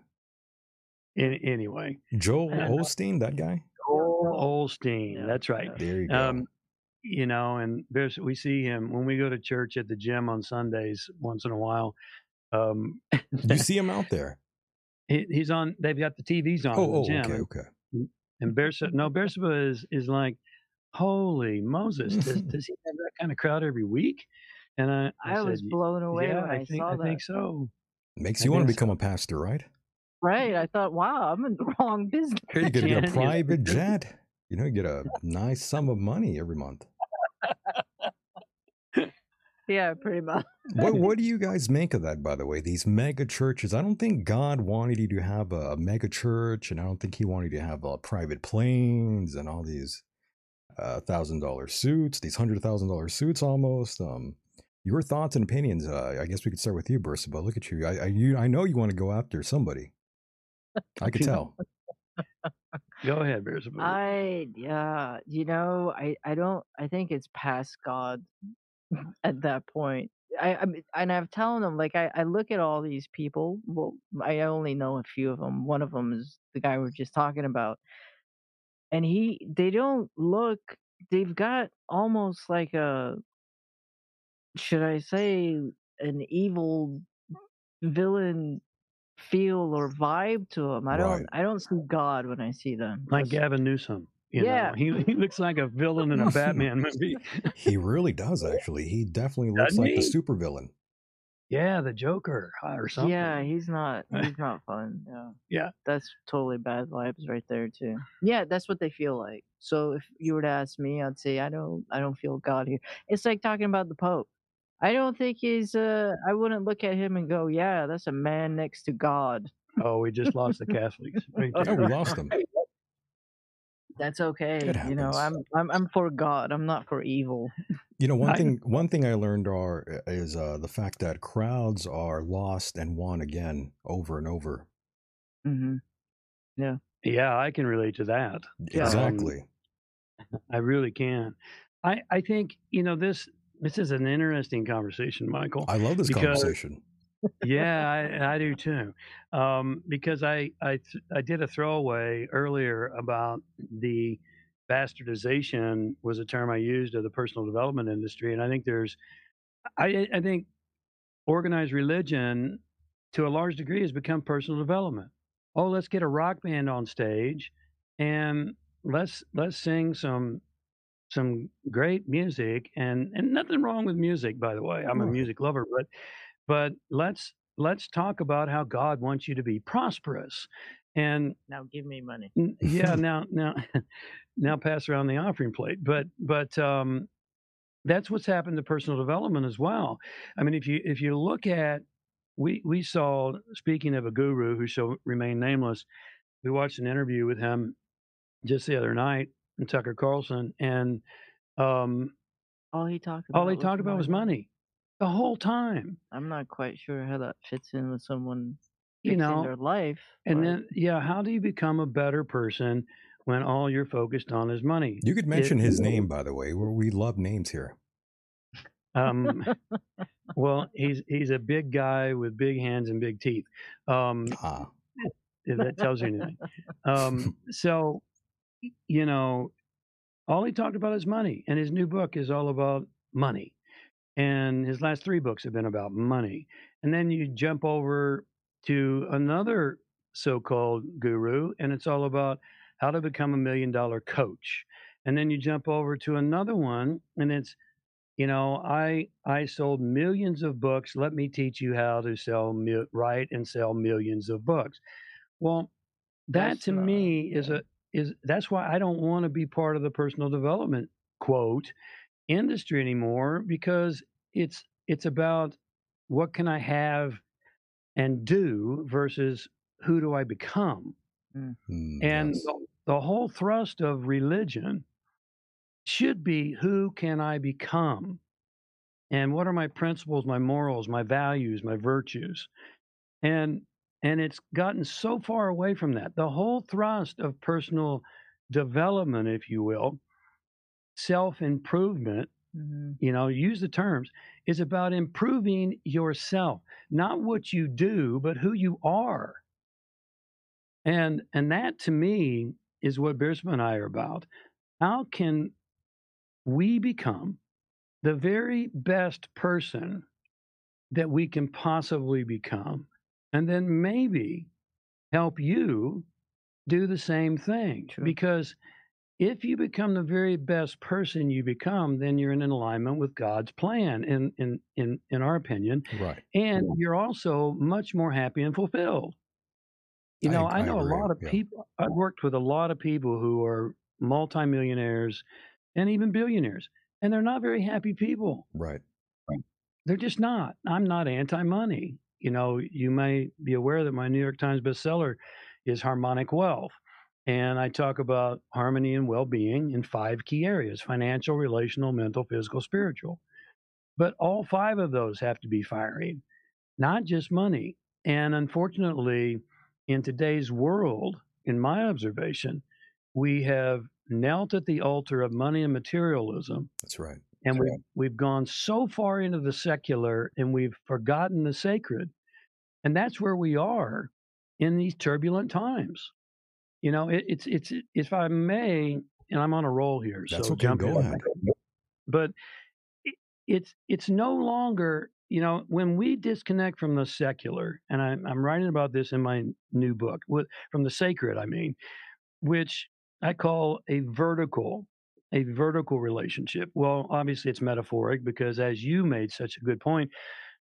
In, anyway, Joel Uh, Osteen, that guy. Joel Olstein. That's right. There you go. Um, you know, and there's we see him when we go to church at the gym on Sundays once in a while. Um, you see him out there. he, he's on. They've got the TVs on Oh, oh, okay, okay. And Bersabeh, no, Bersabeh is is like, holy Moses, does, does he have that kind of crowd every week? And I, I, I said, was blown away yeah, when I I, think saw I that. think so. Makes you want to think so. become a pastor, right? Right. I thought, wow, I'm in the wrong business. Here you get get a private jet. You know, you get a nice sum of money every month. Yeah, pretty much. What What do you guys make of that? By the way, these mega churches. I don't think God wanted you to have a mega church, and I don't think He wanted you to have uh, private planes and all these uh, thousand dollar suits, these hundred thousand dollar suits almost. Um, your thoughts and opinions. Uh, I guess we could start with you, Bursa. Look at you. I I, you, I know you want to go after somebody. I could tell. Go ahead, Bersabeh. I yeah, you know, I I don't I think it's past God at that point. I, I and I've telling them like I I look at all these people. Well, I only know a few of them. One of them is the guy we are just talking about, and he they don't look. They've got almost like a should I say an evil villain feel or vibe to them. I don't I don't see God when I see them. like That's- Gavin Newsom. You Yeah. know, he, he looks like a villain in a Batman movie. He really does. Actually, he definitely looks Doesn't like the he? supervillain. Yeah, the Joker uh, or something. Yeah, he's not. He's not fun. Yeah. Yeah. That's totally bad vibes right there too. Yeah, that's what they feel like. So if you were to ask me, I'd say I don't. I don't feel God here. It's like talking about the Pope. I don't think he's. Uh, I wouldn't look at him and go, "Yeah, that's a man next to God." Oh, we just lost the Catholics. Oh, we lost him. That's okay. You know, I'm. I'm. I'm for God. I'm not for evil. You know, one I- thing one thing I learned are is uh, the fact that crowds are lost and won again over and over. hmm Yeah, Yeah, I can relate to that. Yeah. Exactly. I really can. I, I think, you know, this this is an interesting conversation, Michael. I love this Because- conversation. Yeah, I, I do too. Um, because I, I th- I did a throwaway earlier about the bastardization was a term I used of the personal development industry, and I think there's, I I think, organized religion, to a large degree, has become personal development. Oh, let's get a rock band on stage, and let's let's sing some some great music and and nothing wrong with music by the way i'm a music lover but but let's let's talk about how god wants you to be prosperous and Now give me money. yeah now now now pass around the offering plate but but um that's what's happened to personal development as well i mean if you if you look at we we saw speaking of a guru who shall remain nameless we watched an interview with him just the other night and tucker carlson and um All he talked about. all he talked about was money the whole time I'm not quite sure how that fits in with someone You know, their life. and but- then yeah how do you become a better person when all you're focused on is money You could mention his name, by the way. Where we love names here. um well he's he's a big guy with big hands and big teeth um Ah, if that tells you anything. Um, so, you know, all he talked about is money, and his new book is all about money. And his last three books have been about money. And then you jump over to another so called guru, and it's all about how to become a million dollar coach. and then you jump over to another one, and it's, you know, I I sold millions of books. Let me teach you how to sell, mil- write, and sell millions of books. Well, that That's to not me is a is that's why I don't want to be part of the personal development quote industry anymore because it's it's about what can I have and do versus who do I become. Mm. Mm, And yes. the, the whole thrust of religion should be who can I become? And what are my principles, my morals, my values, my virtues? And and it's gotten so far away from that. The whole thrust of personal development, if you will, self-improvement, Mhm. you know, use the terms, is about improving yourself, not what you do, but who you are. And and that to me is what Bersabeh and I are about. How can we become the very best person that we can possibly become? And then maybe help you do the same thing. Because if you become the very best person you become, then you're in alignment with God's plan, in in in, in our opinion. Right. And you're also much more happy and fulfilled. You I, know, I I know a lot of Yeah. people, I've worked with a lot of people who are multimillionaires and even billionaires, and they're not very happy people. Right. They're just not. I'm not anti money. You know, you may be aware that my New York Times bestseller is Harmonic Wealth. And I talk about harmony and well being in five key areas financial, relational, mental, physical, spiritual. But all five of those have to be firing, not just money. And unfortunately, in today's world, in my observation, we have knelt at the altar of money and materialism That's right. and we've, we've gone so far into the secular and we've forgotten the sacred and that's where we are in these turbulent times you know it, it's it's if i may and i'm on a roll here That's so okay. jump in ahead. but it, it's it's no longer you know when we disconnect from the secular and I, i'm writing about this in my new book from the sacred i mean which i call a vertical a vertical relationship well obviously it's metaphoric because as you made such a good point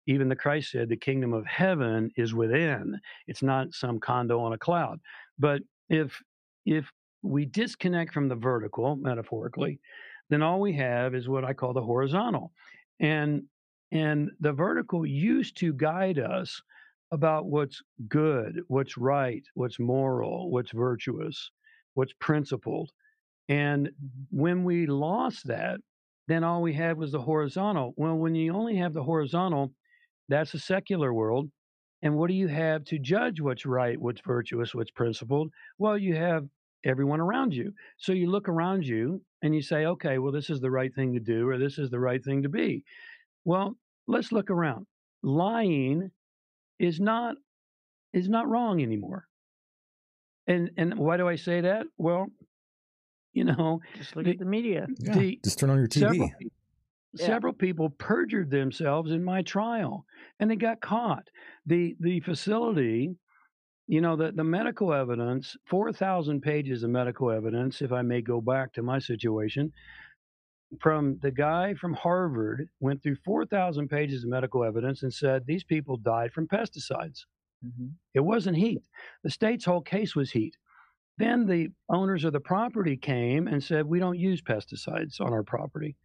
even the christ said the kingdom of heaven is within it's not some condo on a cloud but if if we disconnect from the vertical metaphorically then all we have is what I call the horizontal. And and the vertical used to guide us about what's good, what's right, what's moral, what's virtuous, what's principled. And when we lost that, then all we had was the horizontal. Well, when you only have the horizontal, that's a secular world. And what do you have to judge what's right, what's virtuous, what's principled? Well, you have everyone around you. So you look around you and you say, okay, well, this is the right thing to do, or this is the right thing to be. Well, let's look around. Lying is not is not wrong anymore. And and why do I say that? Well, you know, Just look the at the media. Yeah. the Just turn on your TV. pe- Yeah. several people perjured themselves in my trial and they got caught. The the facility, you know, the, the medical evidence, 4,000 pages of medical evidence, if I may go back to my situation, from the guy from Harvard went through 4,000 pages of medical evidence and said these people died from pesticides. Mhm. It wasn't heat. The state's whole case was heat. Then the owners of the property came and said, We don't use pesticides on our property.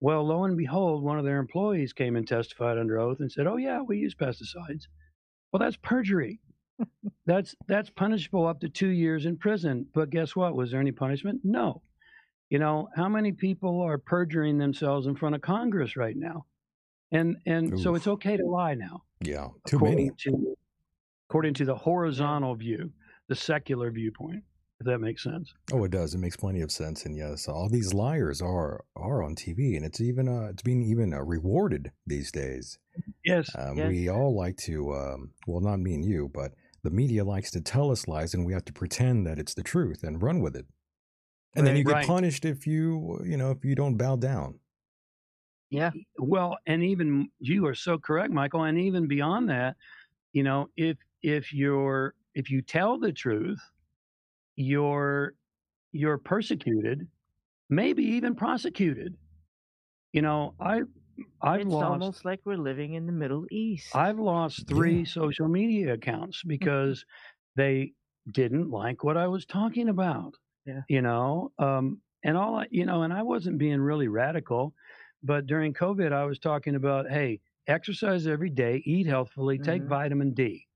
Well, lo and behold, one of their employees came and testified under oath and said, Oh, yeah, we use pesticides. Well, that's perjury. that's that's punishable up to two years in prison. But guess what? Was there any punishment? No. You know, how many people are perjuring themselves in front of Congress right now? And and so it's okay to lie now Yeah. Too many. to according to the horizontal view, the secular viewpoint. If that makes sense. Oh, it does. It makes plenty of sense. And yes, all these liars are are on TV, and it's even uh, it's being even uh, rewarded these days. Yes. Um, Yes. We all like to, um, well, not me and you, but the media likes to tell us lies, and we have to pretend that it's the truth and run with it. And then you get Right. punished if you, you know, if you don't bow down. Yeah. Well, and even you are so correct, Michael. And even beyond that, you know, if if you're if you tell the truth, you're you're persecuted maybe even prosecuted. You know, I I've it's lost almost like we're living in the Middle East. I've lost three Yeah. social media accounts Mm-hmm. because they didn't like what I was talking about. Yeah. You know, um, and all I, you know, and I wasn't being really radical, but during COVID, I was talking about, hey, exercise every day, eat healthfully, take Mhm. vitamin D,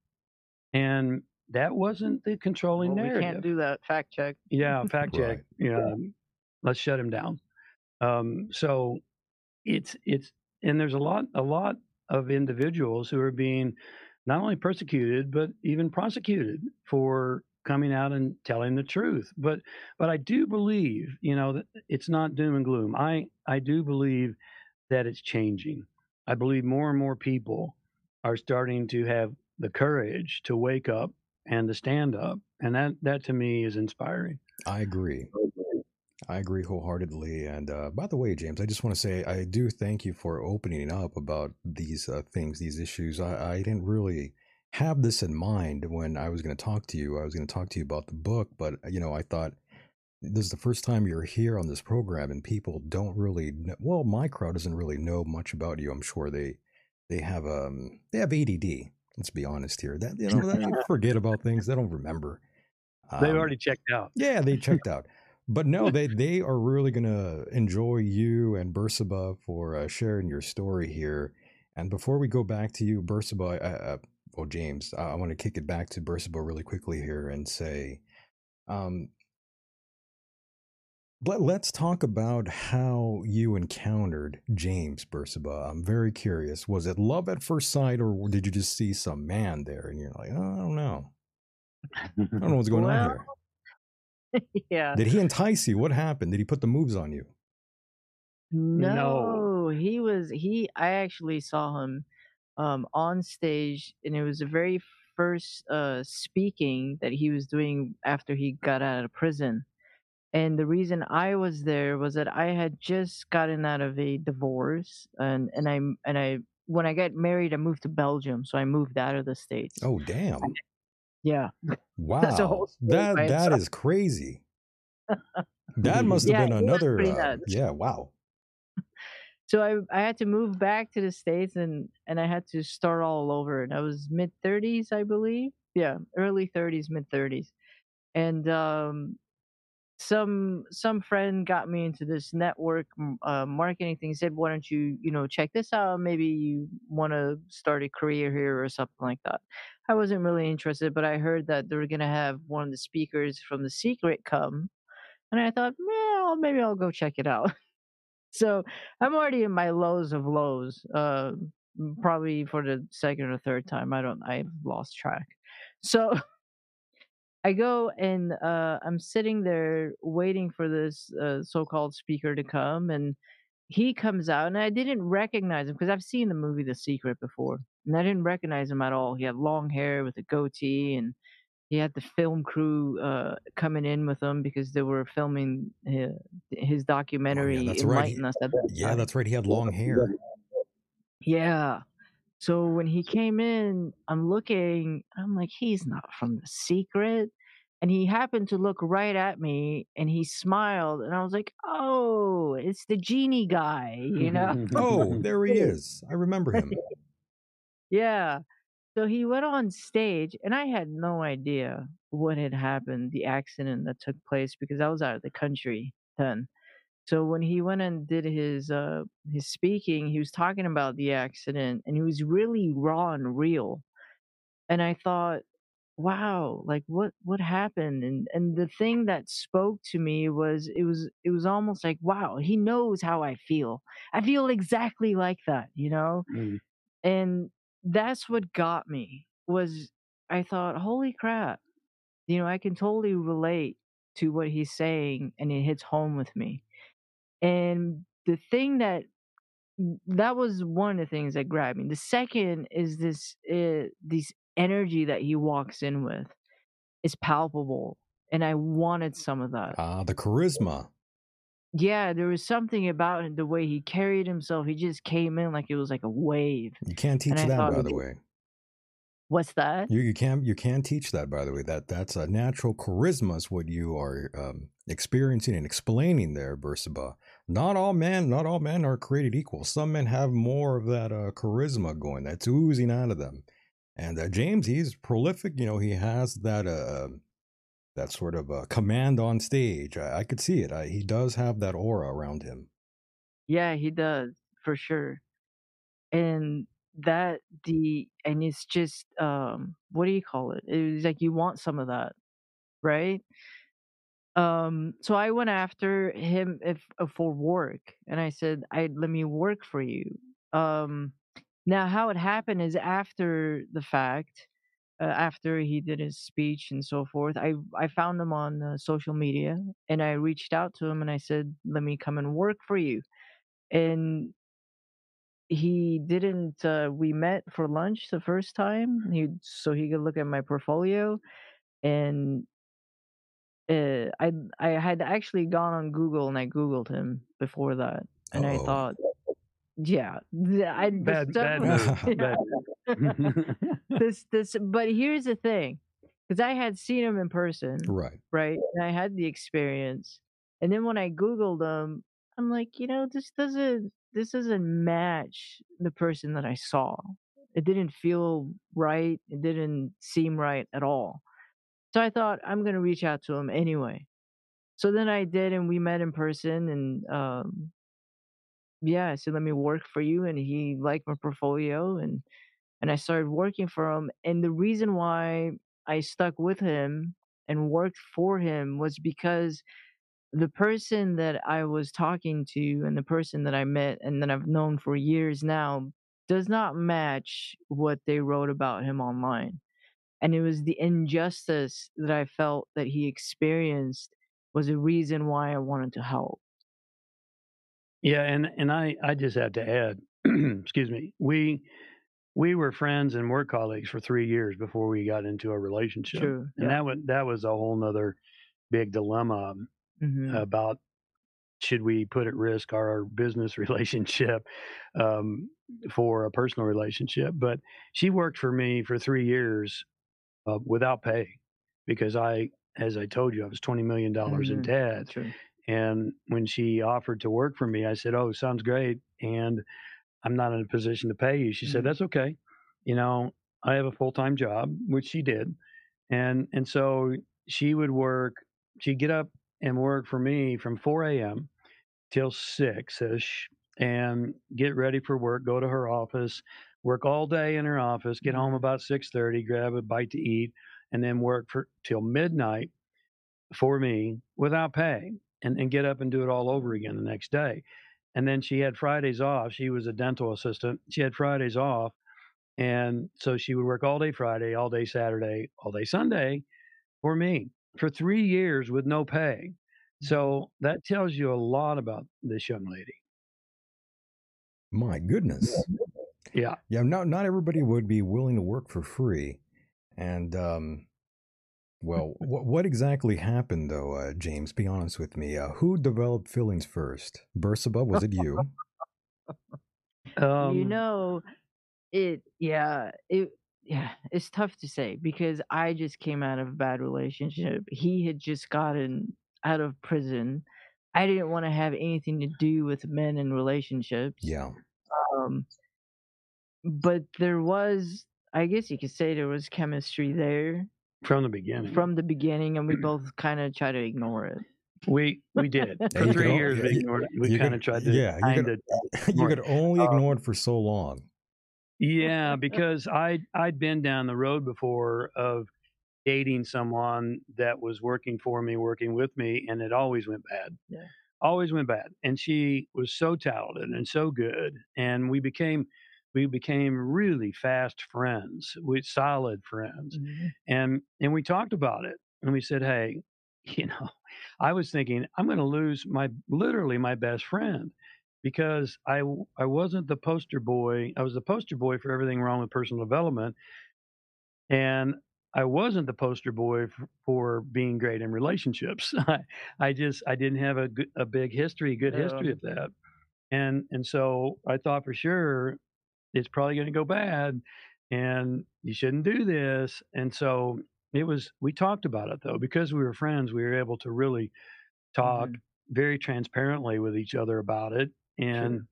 and that wasn't the controlling Well, we can't do that. Fact check. Yeah, fact check. Right. Yeah, let's shut him down. Um, so it's it's and there's a lot a lot of individuals who are being not only persecuted but even prosecuted for coming out and telling the truth. But but I do believe you know that it's not doom and gloom. I I do believe that it's changing. I believe more and more people are starting to have the courage to wake up and to stand up, and that that to me is inspiring. I agree. I agree wholeheartedly. And uh, by the way, James, I just want to say I do thank you for opening up about these uh, things, these issues. I, I didn't really have this in mind when I was going to talk to you. I was going to talk to you about the book, but you know, I thought this is the first time you're here on this program, and people don't really. Know, well, my crowd doesn't really know much about you. I'm sure they they have um they have ADD. Let's be honest here. That you know they forget about things. They don't remember. They've Um, already checked out. yeah, they checked out. But no, they they are really gonna enjoy you and Bersabeh for uh, sharing your story here. And before we go back to you, Bersabeh, uh, uh, well, James, I, I want to kick it back to Bersabeh really quickly here and say, um, let, let's talk about how you encountered James Bersabeh. I'm very curious. Was it love at first sight, or did you just see some man there and you're like, oh, I don't know, I don't know what's going on here? yeah. Did he entice you? What happened? Did he put the moves on you? No, he was he I actually saw him um on stage and it was the very first uh speaking that he was doing after he got out of prison. And the reason I was there was that I had just gotten out of a divorce and and I and I when I got married I moved to Belgium, so I moved out of the states. Oh, damn! Yeah. Wow, That's a whole that that itself. is crazy. That must have Yeah, been another. Uh, yeah, wow. so I I had to move back to the states and and I had to start all over. And I was mid thirties, I believe. Yeah, early thirties, mid thirties, and um, some some friend got me into this network uh, marketing thing. Said, "Why don't you you know check this out? Maybe you want to start a career here or something like that." I wasn't really interested, but I heard that they were gonna have one of the speakers from The Secret come, and I thought, well, maybe I'll go check it out. So I'm already in my lows of lows. Uh, probably for the second or third time. I don't. I've lost track. So I go and uh, I'm sitting there waiting for this uh, so-called speaker to come, and he comes out, and I didn't recognize him because I've seen the movie The Secret before, and I didn't recognize him at all. He had long hair with a goatee, and he had the film crew uh, coming in with him because they were filming his, his documentary that's right. He- Us at that Yeah, time. that's right. He had long hair. Yeah. So when he came in, I'm looking, I'm like, he's not from the secret. And he happened to look right at me and he smiled. And I was like, oh, it's the genie guy, you know? Mm-hmm, mm-hmm. Oh, there he is. I remember him. yeah. So he went on stage and I had no idea what had happened, the accident that took place because I was out of the country then. So when he went and did his uh his speaking, he was talking about the accident and he was really raw and real. And I thought, wow, like what what happened? And and the thing that spoke to me was it was it was almost like, wow, he knows how I feel. I feel exactly like that, you know? Mm. And that's what got me was I thought, holy crap, you know, I can totally relate to what he's saying and it hits home with me. And the thing that that was one of the things that grabbed me. The second is this uh, this energy that he walks in with is palpable, and I wanted some of that. Ah, the charisma. Yeah, there was something about the way he carried himself. He just came in like it was like a wave. You can't teach that, thought by the way. What's that? You you can you can't teach that by the way. That that's a natural charisma is what you are um, experiencing and explaining there, Bersabeh. Not all men, not all men are created equal. Some men have more of that uh, charisma going that's oozing out of them. And uh, James, he's prolific. You know, he has that uh, that sort of uh, command on stage. I, I could see it. I, he does have that aura around him. Yeah, he does for sure. And that the and it's just um what do you call it? It's like you want some of that, right? Um so I went after him if uh, for work and I said, I let me work for you. Um now how it happened is after the fact, uh, after he did his speech and so forth, I I found him on uh, social media and I reached out to him and I said, "Let me come and work for you." And he didn't uh, we met for lunch the first time he so he could look at my portfolio and uh, i i had actually gone on google and i googled him before that and i Uh-oh. thought yeah I, Bad, bad move. Bad this this but here's the thing because i had seen him in person Right. right? And I had the experience. And then when I Googled him, I'm like, you know, this doesn't this doesn't match the person that I saw. It didn't feel right. It didn't seem right at all. So I thought I'm gonna reach out to him anyway. So then I did and we met in person and um yeah, I said let me work for you and he liked my portfolio and and I started working for him. And the reason why I stuck with him and worked for him was because the person that I was talking to and the person that I met and that I've known for years now does not match what they wrote about him online. And it was the injustice that I felt that he experienced was a reason why I wanted to help. Yeah, and and I I just have to add, excuse me, we we were friends and work colleagues for three years before we got into a relationship, True. and that was that was a whole nother big dilemma hmm about should we put at risk our business relationship um, for a personal relationship. But she worked for me for three years uh, without pay because I, as I told you, I was twenty million dollars in debt. True. And when she offered to work for me, I said, "Oh, sounds great." And I'm not in a position to pay you. She said, Mhm. "That's okay. You know, I have a full time job," which she did, and and so she would work. She'd get up and work for me from 4 a.m. till six ish, and get ready for work. Go to her office, work all day in her office. Get home Mhm. about 6:30, grab a bite to eat, and then work for till midnight for me without pay and, and get up and do it all over again the next day. And then she had Fridays off. She was a dental assistant. She had Fridays off. And so she would work all day Friday, all day Saturday, all day Sunday for me for three years with no pay. So that tells you a lot about this young lady. My goodness. Yeah. Yeah, not not everybody would be willing to work for free. And um well, what what exactly happened though, uh, James? Be honest with me. Uh, who developed feelings first? Bersabeh, was it you? Um, you know, it yeah, it yeah, it's tough to say because I just came out of a bad relationship. He had just gotten out of prison. I didn't want to have anything to do with men and relationships. Yeah. Um, but there was, I guess you could say, there was chemistry there from the beginning. from the beginning, and we both kind of try to ignore it. we we did Yeah, for you three could years. yeah, We ignored it. We kind of tried to yeah, you kind could- of you could only Um, ignore it for so long. Yeah, because I I'd been down the road before of dating someone that was working for me, working with me, and it always went bad. Yeah. Always went bad. And she was so talented and so good, and we became we became really fast friends, we solid friends, mm-hmm. and and we talked about it, and we said, hey, you know, I was thinking I'm going to lose my literally my best friend because I I wasn't the poster boy. I was the poster boy for everything wrong with personal development, and I wasn't the poster boy for being great in relationships. I, I just I didn't have a good, a big history, good history of that, and and so I thought for sure it's probably going to go bad, and you shouldn't do this. And so it was, we talked about it though, because we were friends, we were able to really talk Mhm. very transparently with each other about it. And,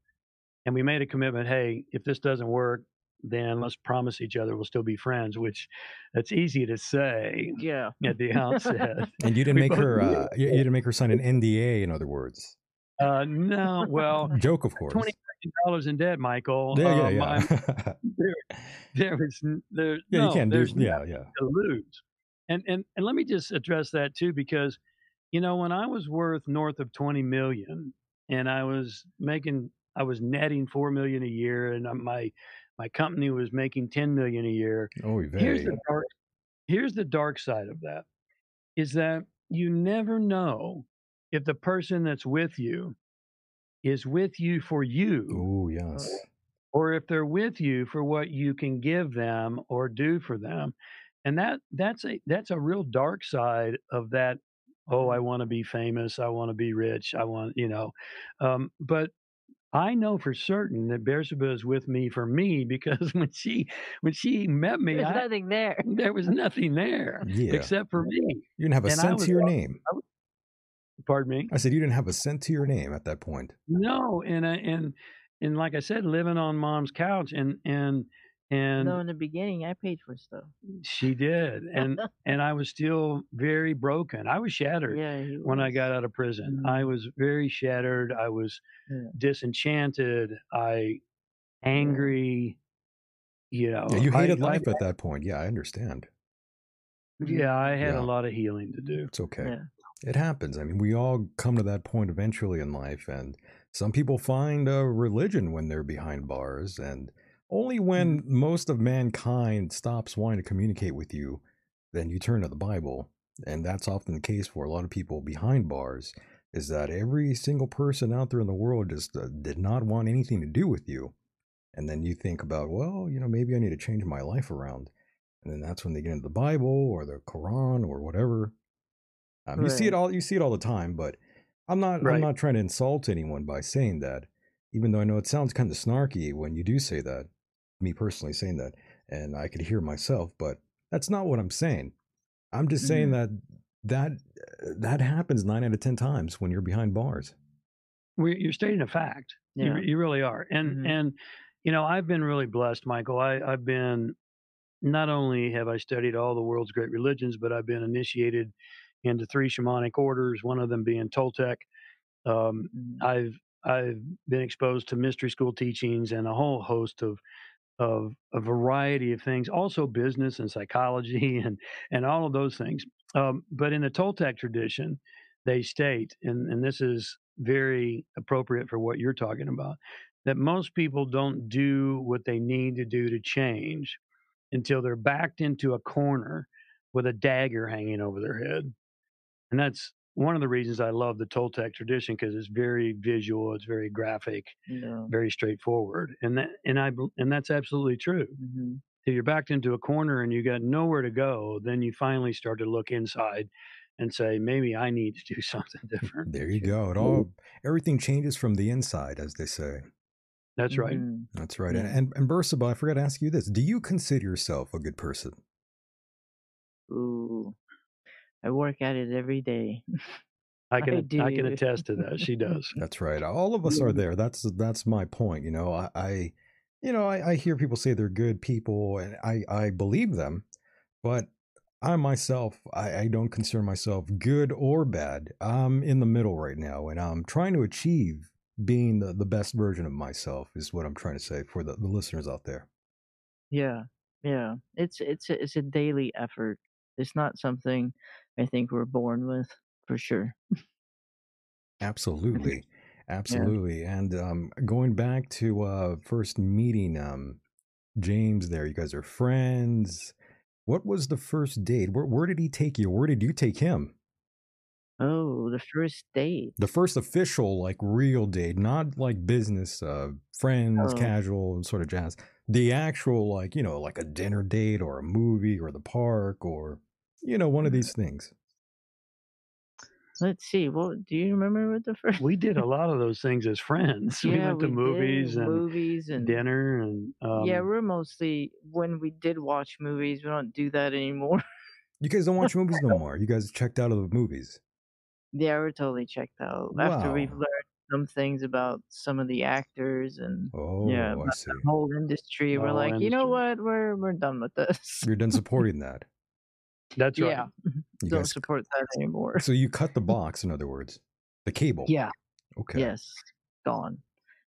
and we made a commitment hey, if this doesn't work, then let's promise each other we'll still be friends, which that's easy to say Yeah. at the outset. And you didn't We make both her. Uh, you, you didn't make her sign an NDA. In other words, Uh, no, well, joke, of course. twenty million dollars in debt, Michael. Yeah, yeah, Um, yeah. There, there was there. yeah, no, you can't do. there's Yeah, yeah. to lose. And and and let me just address that too, because you know when I was worth north of twenty million, and I was making, I was netting four million a year, and uh, my my company was making ten million a year. Oh, very. Here's the dark. Here's the dark side of that, is that you never know if the person that's with you is with you for you Oh, yes. or if they're with you for what you can give them or do for them and that that's a that's a real dark side of that oh i want to be famous i want to be rich i want you know um, but i know for certain that Bersabeh is with me for me because when she when she met me There's I, nothing there. there was nothing there Yeah. except for me You didn't have a and I was to your name. Pardon me I said you didn't have a cent to your name at that point. no and I, and and like i said living on mom's couch and and and No, in the beginning, I paid for stuff. She did, and and I was still very broken. I was shattered yeah, he when I got out of prison. Mhm. I was very shattered. I was Yeah. disenchanted. I angry. You know, Yeah, you hated I- life at that point. Yeah, I understand. yeah, I had Yeah. a lot of healing to do. It's okay. It happens. I mean, we all come to that point eventually in life, and some people find a religion when they're behind bars, and only when most of mankind stops wanting to communicate with you, then you turn to the Bible. And that's often the case for a lot of people behind bars, is that every single person out there in the world just uh, did not want anything to do with you. And then you think about, well, you know, maybe I need to change my life around. And then that's when they get into the Bible or the Quran or whatever. Um, You see it all. You see it all the time. But I'm not. I'm not trying to insult anyone by saying that. Even though I know it sounds kind of snarky when you do say that. Me personally saying that, and I could hear myself, but that's not what I'm saying. I'm just saying Mm-hmm. that that that happens nine out of ten times when you're behind bars. we you're stating a fact. You, Yeah. re- you really are. And Mhm. and you know, I've been really blessed, Michael. I, I've been not only have I studied all the world's great religions, but I've been initiated into three shamanic orders. One of them being Toltec. Um. I've I've been exposed to mystery school teachings and a whole host of of a variety of things, also business and psychology and and all of those things. Um, but in the Toltec tradition, they state, and, and this is very appropriate for what you're talking about, that most people don't do what they need to do to change until they're backed into a corner with a dagger hanging over their head. And that's one of the reasons I love the Toltec tradition because it's very visual, it's very graphic, Yeah. very straightforward, and that and I and that's absolutely true. hmm If you're backed into a corner and you got nowhere to go, then you finally start to look inside and say, maybe I need to do something different. There you go. It all everything changes from the inside, as they say. That's right. Mhm. That's right. Yeah. And and, and Bersabeh, I forgot to ask you this: Do you consider yourself a good person? Ooh, I work at it every day. I can I I, can attest to that. She does. That's right. All of us are mm-hmm. there. That's that's my point. You know, I, I you know, I, I hear people say they're good people, and I I believe them, but I myself, I, I don't consider myself good or bad. I'm in the middle right now, and I'm trying to achieve being the, the best version of myself. Is what I'm trying to say for the, the listeners out there. Yeah, yeah. It's it's a, it's a daily effort. It's not something I think we're born with for sure. Absolutely. Absolutely. And um, going back to uh, first meeting um, James there, you guys are friends. What was the first date? Where, where did he take you? Where did you take him? Oh, the first date. The first official, like real date, not like business, uh, friends, Oh. casual, and sort of jazz. The actual, like, you know, like a dinner date or a movie or the park or, you know, one of these things. let's see. Well, do you remember what the first? We did a lot of those things as friends. we went to we movies did and movies and dinner and um, yeah, we're mostly when we did watch movies. We don't do that anymore. You guys don't watch movies no more. You guys checked out of the movies. yeah, we're totally checked out after we've learned some things about some of the actors and yeah, Oh, see. the whole industry. the We're whole like, you know what? We're we're done with this. You're done supporting that. That's right. yeah, You don't guys. support that anymore. So you cut the box, in other words, the cable. Yeah. Okay. Yes. Gone.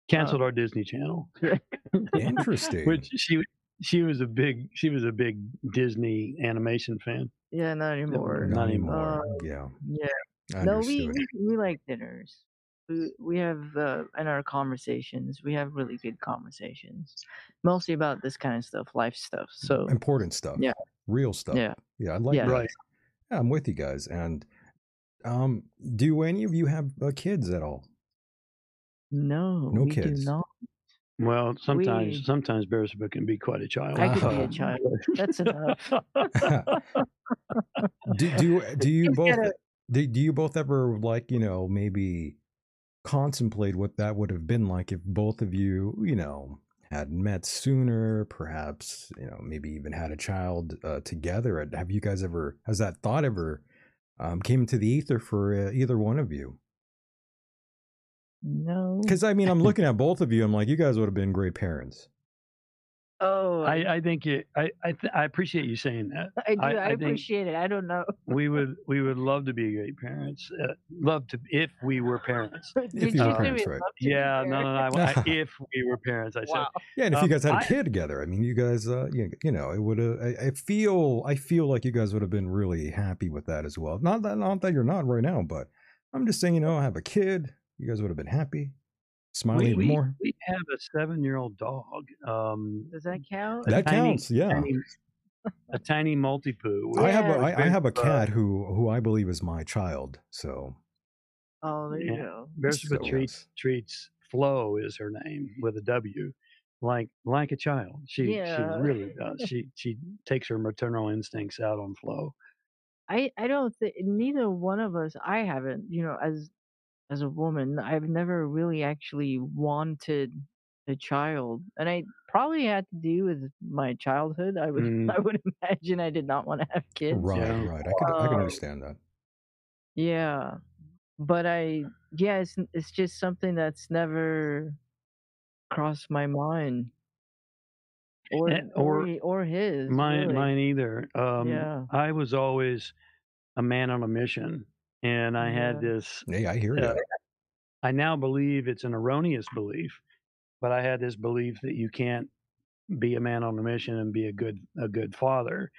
Canceled our Disney Channel, Interesting. which she she was a big she was a big Disney animation fan. Yeah, not anymore. Not Not anymore. Uh, yeah. yeah. No, we, we we like dinners. We we have uh, in our conversations. We have really good conversations, mostly about this kind of stuff, life stuff. So Important stuff. Yeah. Real stuff. yeah, Yeah, I like Yeah. Right. Yeah, I'm with you guys. And um, do any of you have uh, kids at all? no, No we kids. do not. Well, sometimes We- sometimes Bersabeh can be quite a child. I could be a child. That's enough. do do do you Just both gotta- do, do you both ever like you know maybe contemplate what that would have been like if both of you you know had met sooner perhaps you know maybe even had a child uh, together have you guys ever has that thought ever um, came into the ether for uh, either one of you No. because i mean i'm looking at both of you i'm like you guys would have been great parents Oh, I, I, I think it, I I, th- I appreciate you saying that. I do. I- I, I appreciate it. I don't know. We would we would love to be great parents. Uh, love to if we were parents. Did you you were say parents, right. love to be Yeah, no, no, no. I. I, if we were parents, I said. Wow. yeah and if you Um, guys had a kid together i mean you guys uh you, you know it would have I, I feel i feel like you guys would have been really happy with that as well not that not that you're not right now but i'm just saying you know i have a kid you guys would have been happy smiling We, even we, more we have a seven-year-old dog. Um, Does that count? that tiny- counts yeah tiny- a tiny Maltipoo. i have a Yeah. I, I have a cat who who i believe is my child so Oh, there you Yeah. go. Bersabeh So, treats yes. treats Flo is her name with a W, like like a child. She Yeah. she really does. She she takes her maternal instincts out on Flo. I I don't think neither one of us. I haven't. You know, as as a woman, I've never really actually wanted a child, and I probably had to do with my childhood. I would Mm. I would imagine I did not want to have kids. right Yeah. right i could i can Um, understand that Yeah, but I yeah, it's it's just something that's never crossed my mind, or And- or or or his. Mine really. mine either. Um, Yeah. I was always a man on a mission, and I had this. hey i hear you Uh, I now believe it's an erroneous belief, but I had this belief that you can't be a man on a mission and be a good a good father.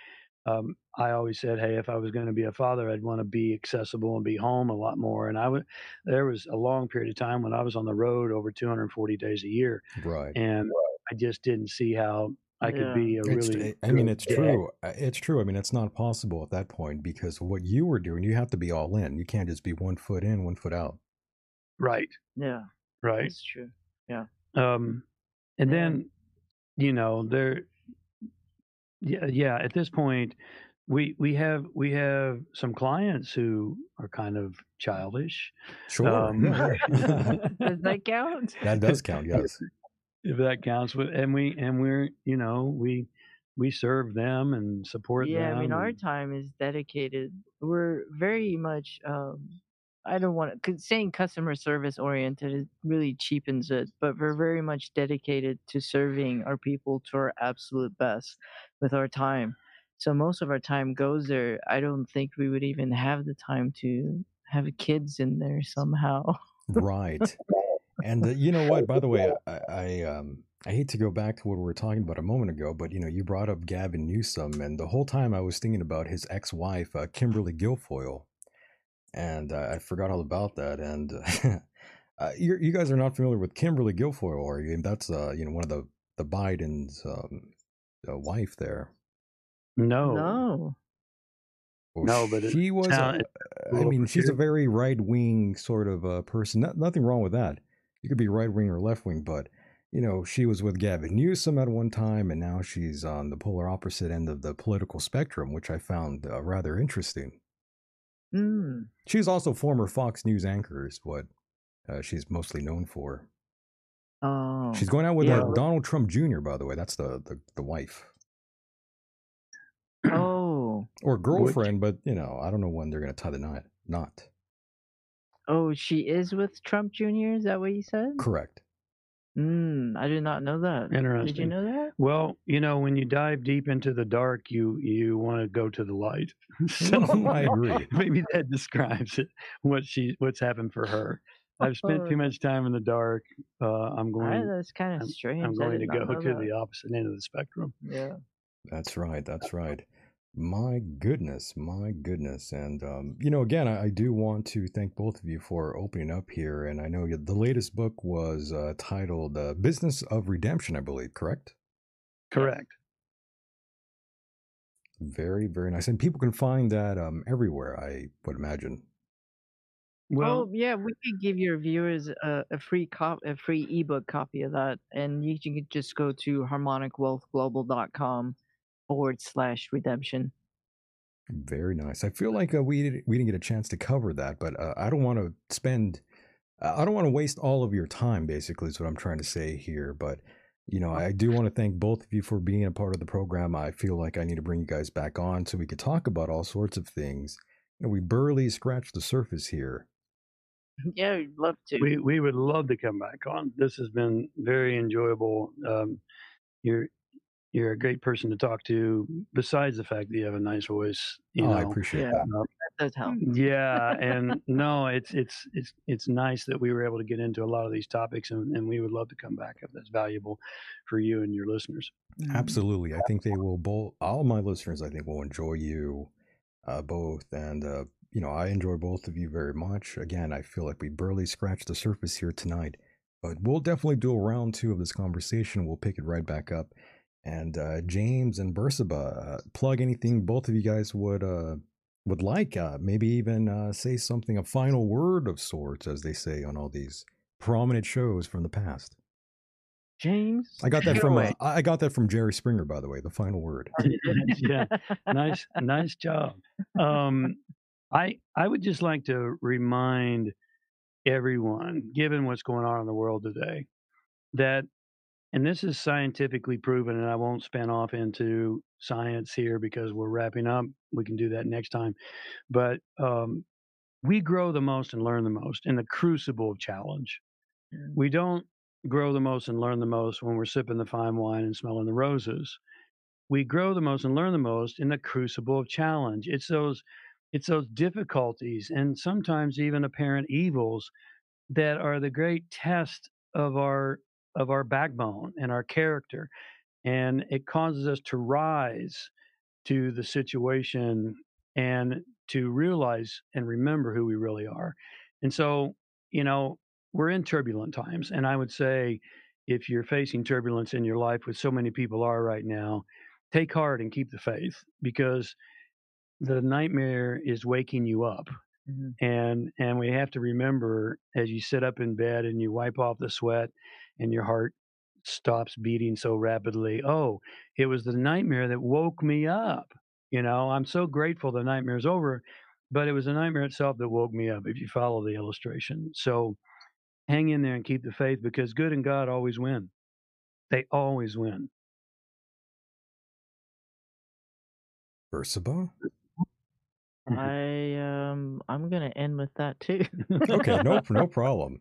Um, I always said, hey, if I was going to be a father, I'd want to be accessible and be home a lot more. And I would. There was a long period of time when I was on the road over 240 days a year, right and I just didn't see how I could Yeah. be a It's, really. I mean, it's dad. true. Uh, It's true. I mean, it's not possible at that point because what you were doing, you have to be all in. You can't just be one foot in, one foot out. Right. Yeah, Right. that's true. Yeah. Um, and Yeah. then, you know, there, yeah, yeah. At this point, we we have we have some clients who are kind of childish. Sure. Um, yeah, yeah. Does that count? that does count. Yes. If that counts. With and we and we're you know we we serve them and support Yeah, them. Yeah, I mean, our time is dedicated. We're very much. um I don't want to. Saying customer service oriented it really cheapens it, but we're very much dedicated to serving our people to our absolute best with our time. So most of our time goes there. I don't think we would even have the time to have kids in there somehow. right. And uh, you know what? By the way, I, I um I hate to go back to what we were talking about a moment ago, but you know, you brought up Gavin Newsom, and the whole time I was thinking about his ex-wife, uh, Kimberly Guilfoyle, and uh, I forgot all about that. And uh, you you guys are not familiar with Kimberly Guilfoyle, are you? That's uh you know one of the the Biden's um, uh, wife there. no, No. Well, No, but she was. sound- uh, a I mean, she's a very right wing sort of uh, person. No, nothing wrong with that. You could be right wing or left wing, but you know, she was with Gavin Newsom at one time, and now she's on the polar opposite end of the political spectrum, which I found uh, rather interesting. Mm. She's also former Fox News anchor, is what uh, she's mostly known for. Oh. She's going out with Yeah. uh, Donald Trump Jr. By the way, that's the the, the wife oh. or girlfriend, but you know I don't know when they're going to tie the knot. Not Oh, she is with Trump Jr. Is that what you said? correct. Mm, I did not know that. Interesting. Did you know that? Well, you know, when you dive deep into the dark, you you want to go to the light. so I agree. maybe that describes it. What she what's happened for her. I've spent too much time in the dark. Uh, I'm I, going. that's kind of I'm, strange. I'm going to go to that. the opposite end of the spectrum. Yeah. That's right. That's right. My goodness, my goodness. And, um, you know, again, I, I do want to thank both of you for opening up here. And I know the latest book was uh, titled uh, Business of Redemption, I believe, correct? Correct. Very, very nice. And people can find that um, everywhere, I would imagine. Well, oh yeah, we could give your viewers a, a free cop, a free ebook copy of that, and you can just go to harmonicwealthglobal.com forward slash redemption. Very nice. I feel like uh, we didn't, we didn't get a chance to cover that, but uh, I don't want to spend, uh, I don't want to waste all of your time. Basically, is what I'm trying to say here. But you know, I do want to thank both of you for being a part of the program. I feel like I need to bring you guys back on so we could talk about all sorts of things. You know, we barely scratched the surface here. Yeah, we'd love to. we we would love to come back on. This has been very enjoyable. Um, you're you're a great person to talk to. Besides the fact that you have a nice voice, you oh, know. I appreciate yeah, that. That does help. yeah, and no, it's it's it's it's nice that we were able to get into a lot of these topics, and, and we would love to come back if that's valuable for you and your listeners. Mhm. Absolutely. I think they will both, all my listeners, I think, will enjoy you uh, both. And, uh, you know, I enjoy both of you very much. Again, I feel like we barely scratched the surface here tonight, but we'll definitely do a round two of this conversation. We'll pick it right back up. And uh, James and Bersabeh, uh, plug anything both of you guys would uh, would like. Uh, maybe even uh, say something, a final word of sorts, as they say on all these prominent shows from the past. James, I got that from uh. I got that from Jerry Springer, by the way. The final word. yeah, nice nice job. Um, I I would just like to remind everyone, given what's going on in the world today, that and this is scientifically proven, and I won't spin off into science here because we're wrapping up. We can do that next time. But um, we grow the most and learn the most in the crucible of challenge. Mm. We don't grow the most and learn the most when we're sipping the fine wine and smelling the roses. We grow the most and learn the most in the crucible of challenge. It's those it's those difficulties and sometimes even apparent evils that are the great test of our of our backbone and our character and it causes us to rise to the situation and to realize and remember who we really are and so you know we're in turbulent times and i would say if you're facing turbulence in your life which so many people are right now take heart and keep the faith because the nightmare is waking you up Mhm. and and we have to remember as you sit up in bed and you wipe off the sweat and your heart stops beating so rapidly oh it was the nightmare that woke me up you know i'm so grateful the nightmare's over but it was the nightmare itself that woke me up if you follow the illustration so hang in there and keep the faith because good and god always win they always win Bersabeh? I um I'm gonna end with that too. Okay, no, no problem.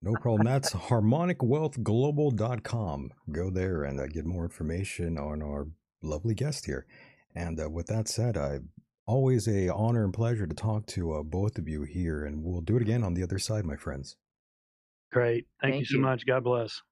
No problem. That's harmonicwealthglobal.com. Go there and uh, get more information on our lovely guest here. And uh, with that said, I always a honor and pleasure to talk to uh, both of you here, and we'll do it again on the other side, my friends. great thank, you so you. much god bless